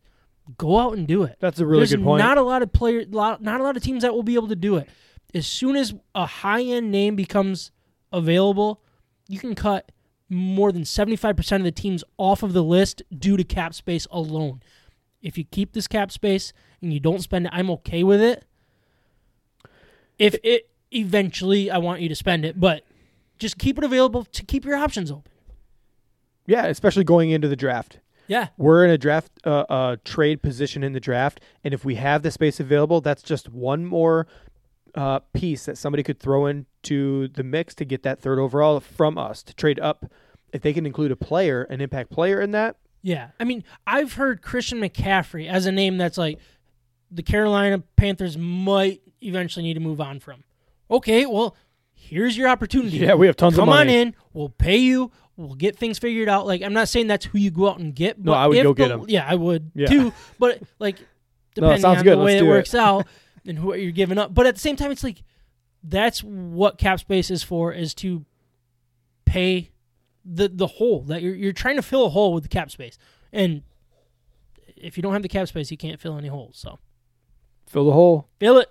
[SPEAKER 1] go out and do it.
[SPEAKER 2] That's a really
[SPEAKER 1] There's
[SPEAKER 2] good point.
[SPEAKER 1] not a lot of player, lot, not a lot of teams that will be able to do it. As soon as a high end name becomes available, you can cut more than 75% of the teams off of the list due to cap space alone. If you keep this cap space and you don't spend it, I'm okay with it. If it eventually, I want you to spend it, but just keep it available to keep your options open.
[SPEAKER 2] Yeah, especially going into the draft.
[SPEAKER 1] Yeah.
[SPEAKER 2] We're in a draft, uh, uh, trade position in the draft, and if we have the space available, that's just one more uh, piece that somebody could throw into the mix to get that third overall from us to trade up. If they can include a player, an impact player in that,
[SPEAKER 1] Yeah. I mean, I've heard Christian McCaffrey as a name that's like the Carolina Panthers might eventually need to move on from. Okay, well, here's your opportunity.
[SPEAKER 2] yeah, we have tons
[SPEAKER 1] Come
[SPEAKER 2] of money.
[SPEAKER 1] Come on in. We'll pay you. We'll get things figured out. Like I'm not saying that's who you go out and get.
[SPEAKER 2] No, I would go
[SPEAKER 1] the-
[SPEAKER 2] get them.
[SPEAKER 1] Yeah, I would
[SPEAKER 2] Yeah.
[SPEAKER 1] too. But like, <laughs> depending
[SPEAKER 2] sounds
[SPEAKER 1] on
[SPEAKER 2] good.
[SPEAKER 1] the way it
[SPEAKER 2] it.
[SPEAKER 1] works <laughs> out and what you're giving up. But at the same time, it's like that's what cap space is for: is to pay the the hole that you're you're trying to fill a hole with the cap space. And if you don't have the cap space, you can't fill any holes. So
[SPEAKER 2] Fill the hole.
[SPEAKER 1] fill it.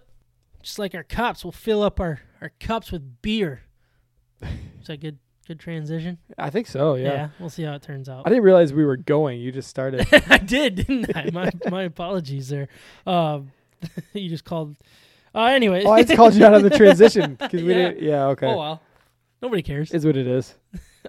[SPEAKER 1] Just like our cups, we'll fill up our, our cups with beer. <laughs> Is that good? Good transition.
[SPEAKER 2] I think so. Yeah. Yeah.
[SPEAKER 1] we'll see how it turns out.
[SPEAKER 2] I didn't realize we were going. You just started. <laughs>
[SPEAKER 1] I did, didn't I? My <laughs> my apologies there. Um, <laughs> you just called. Uh, anyway.
[SPEAKER 2] oh, I just called you out on the transition because we
[SPEAKER 1] Yeah.
[SPEAKER 2] didn't. Yeah. Okay.
[SPEAKER 1] Oh well. Nobody cares.
[SPEAKER 2] Is what it is.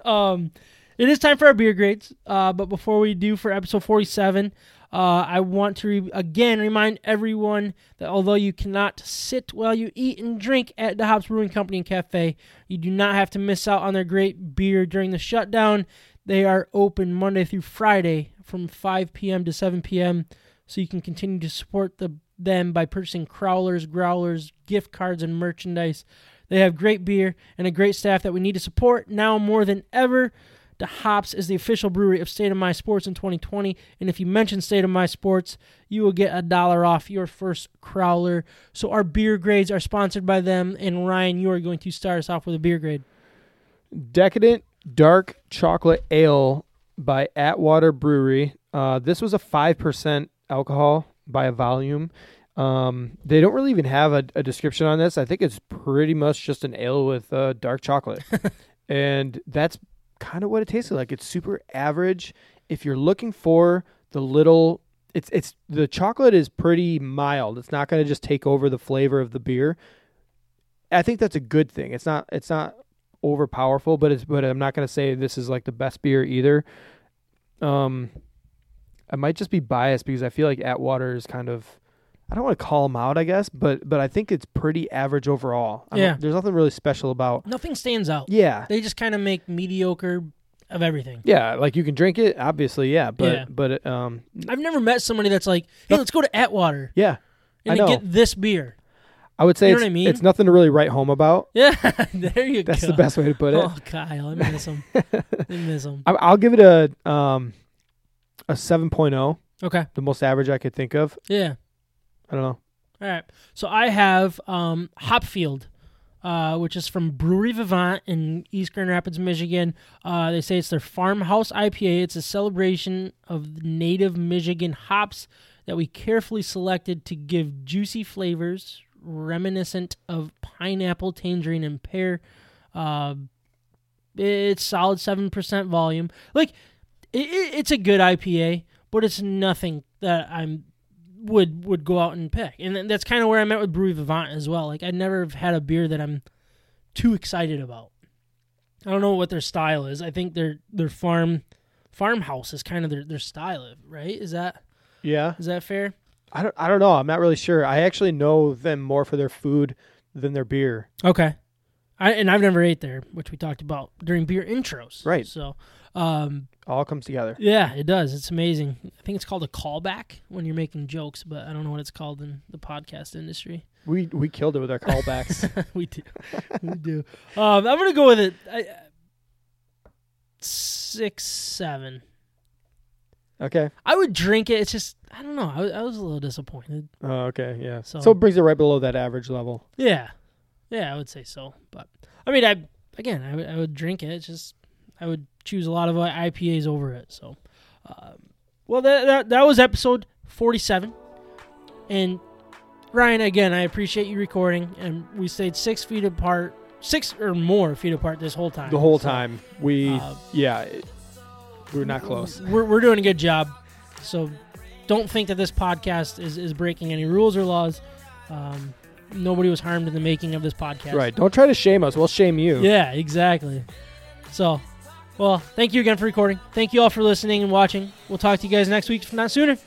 [SPEAKER 1] Um, it is time for our beer grades. Uh, but before we do for episode 47, uh, I want to re- again remind everyone that although you cannot sit while you eat and drink at the Hops Brewing Company and Cafe, you do not have to miss out on their great beer during the shutdown. They are open Monday through Friday from 5 p.m. to 7 p.m. So you can continue to support the, them by purchasing crowlers, growlers, gift cards, and merchandise. They have great beer and a great staff that we need to support now more than ever. The Hops is the official brewery of State of My Sports in 2020, and if you mention State of My Sports, you will get a dollar off your first crowler. So our beer grades are sponsored by them, and Ryan, you are going to start us off with a beer grade.
[SPEAKER 2] Decadent Dark Chocolate Ale by Atwater Brewery. Uh, this was a 5% alcohol by a volume. Um, they don't really even have a, a description on this. I think it's pretty much just an ale with uh, dark chocolate. <laughs> and that's kind of what it tasted like. It's super average. If you're looking for the little it's it's the chocolate is pretty mild. It's not going to just take over the flavor of the beer. I think that's a good thing. It's not it's not over powerful, but it's but I'm not gonna say this is like the best beer either. Um, I might just be biased because I feel like Atwater is kind of I don't want to call them out, I guess, but but I think it's pretty average overall. I
[SPEAKER 1] Yeah.
[SPEAKER 2] there's nothing really special about.
[SPEAKER 1] Nothing stands out.
[SPEAKER 2] Yeah,
[SPEAKER 1] They just kind of make mediocre of everything.
[SPEAKER 2] yeah, like you can drink it, obviously, yeah, but
[SPEAKER 1] Yeah.
[SPEAKER 2] but um,
[SPEAKER 1] I've never met somebody that's like, hey, let's go to Atwater
[SPEAKER 2] yeah, I
[SPEAKER 1] and
[SPEAKER 2] know.
[SPEAKER 1] get this beer.
[SPEAKER 2] I would say
[SPEAKER 1] You know
[SPEAKER 2] it's,
[SPEAKER 1] I mean?
[SPEAKER 2] it's nothing to really write home about. <laughs>
[SPEAKER 1] Yeah, there you
[SPEAKER 2] That's
[SPEAKER 1] go.
[SPEAKER 2] That's the best way to put it.
[SPEAKER 1] Oh, Kyle, I miss him. I <laughs> miss him.
[SPEAKER 2] I, I'll give it a um a 7.0,
[SPEAKER 1] Okay.
[SPEAKER 2] the most average I could think of.
[SPEAKER 1] Yeah.
[SPEAKER 2] I don't know.
[SPEAKER 1] All right. So I have um, Hopfield, uh, which is from Brewery Vivant in East Grand Rapids, Michigan. Uh, they say it's their farmhouse IPA. It's a celebration of native Michigan hops that we carefully selected to give juicy flavors reminiscent of pineapple, tangerine, and pear. Uh, it's solid 7% volume. Like, it, it, it's a good IPA, but it's nothing that I'm would would go out and pick. And that's kind of where I'm at with Brewery Vivant as well. Like I never have had a beer that I'm too excited about. I don't know what their style is. I think their their farm farmhouse is kind of their, their style, right? Is that
[SPEAKER 2] Yeah.
[SPEAKER 1] is that fair?
[SPEAKER 2] I don't I don't know. I'm not really sure. I actually know them more for their food than their beer.
[SPEAKER 1] Okay. I and I've never ate there, which we talked about during beer intros.
[SPEAKER 2] Right.
[SPEAKER 1] So um
[SPEAKER 2] All comes together.
[SPEAKER 1] yeah, it does. It's amazing. I think it's called a callback when you're making jokes, but I don't know what it's called in the podcast industry.
[SPEAKER 2] We we killed it with our callbacks. <laughs>
[SPEAKER 1] we do. we do. Um, I'm gonna go with it. I, six, seven.
[SPEAKER 2] okay.
[SPEAKER 1] I would drink it. It's just I don't know. I, was- I was a little disappointed.
[SPEAKER 2] Oh, okay. Yeah.
[SPEAKER 1] So-
[SPEAKER 2] So, it brings it right below that average level.
[SPEAKER 1] Yeah, yeah, I would say so. But I mean, I again, I would would drink it. It's just I would choose a lot of IPAs over it. So, um, well, that, that that was episode 47. And Ryan, again, I appreciate you recording, and we stayed six feet apart, six or more feet apart this whole time.
[SPEAKER 2] The whole
[SPEAKER 1] So,
[SPEAKER 2] time we,
[SPEAKER 1] uh,
[SPEAKER 2] yeah, it- we were not close.
[SPEAKER 1] We're, we're doing a good job. So don't think that this podcast is, is breaking any rules or laws. Um, nobody was harmed in the making of this podcast.
[SPEAKER 2] Right. Don't try to shame us. We'll shame you.
[SPEAKER 1] Yeah, exactly. So, well, thank you again for recording. Thank you all for listening and watching. We'll talk to you guys next week, if not sooner.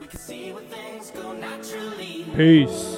[SPEAKER 3] We can see where things go naturally.
[SPEAKER 2] Peace.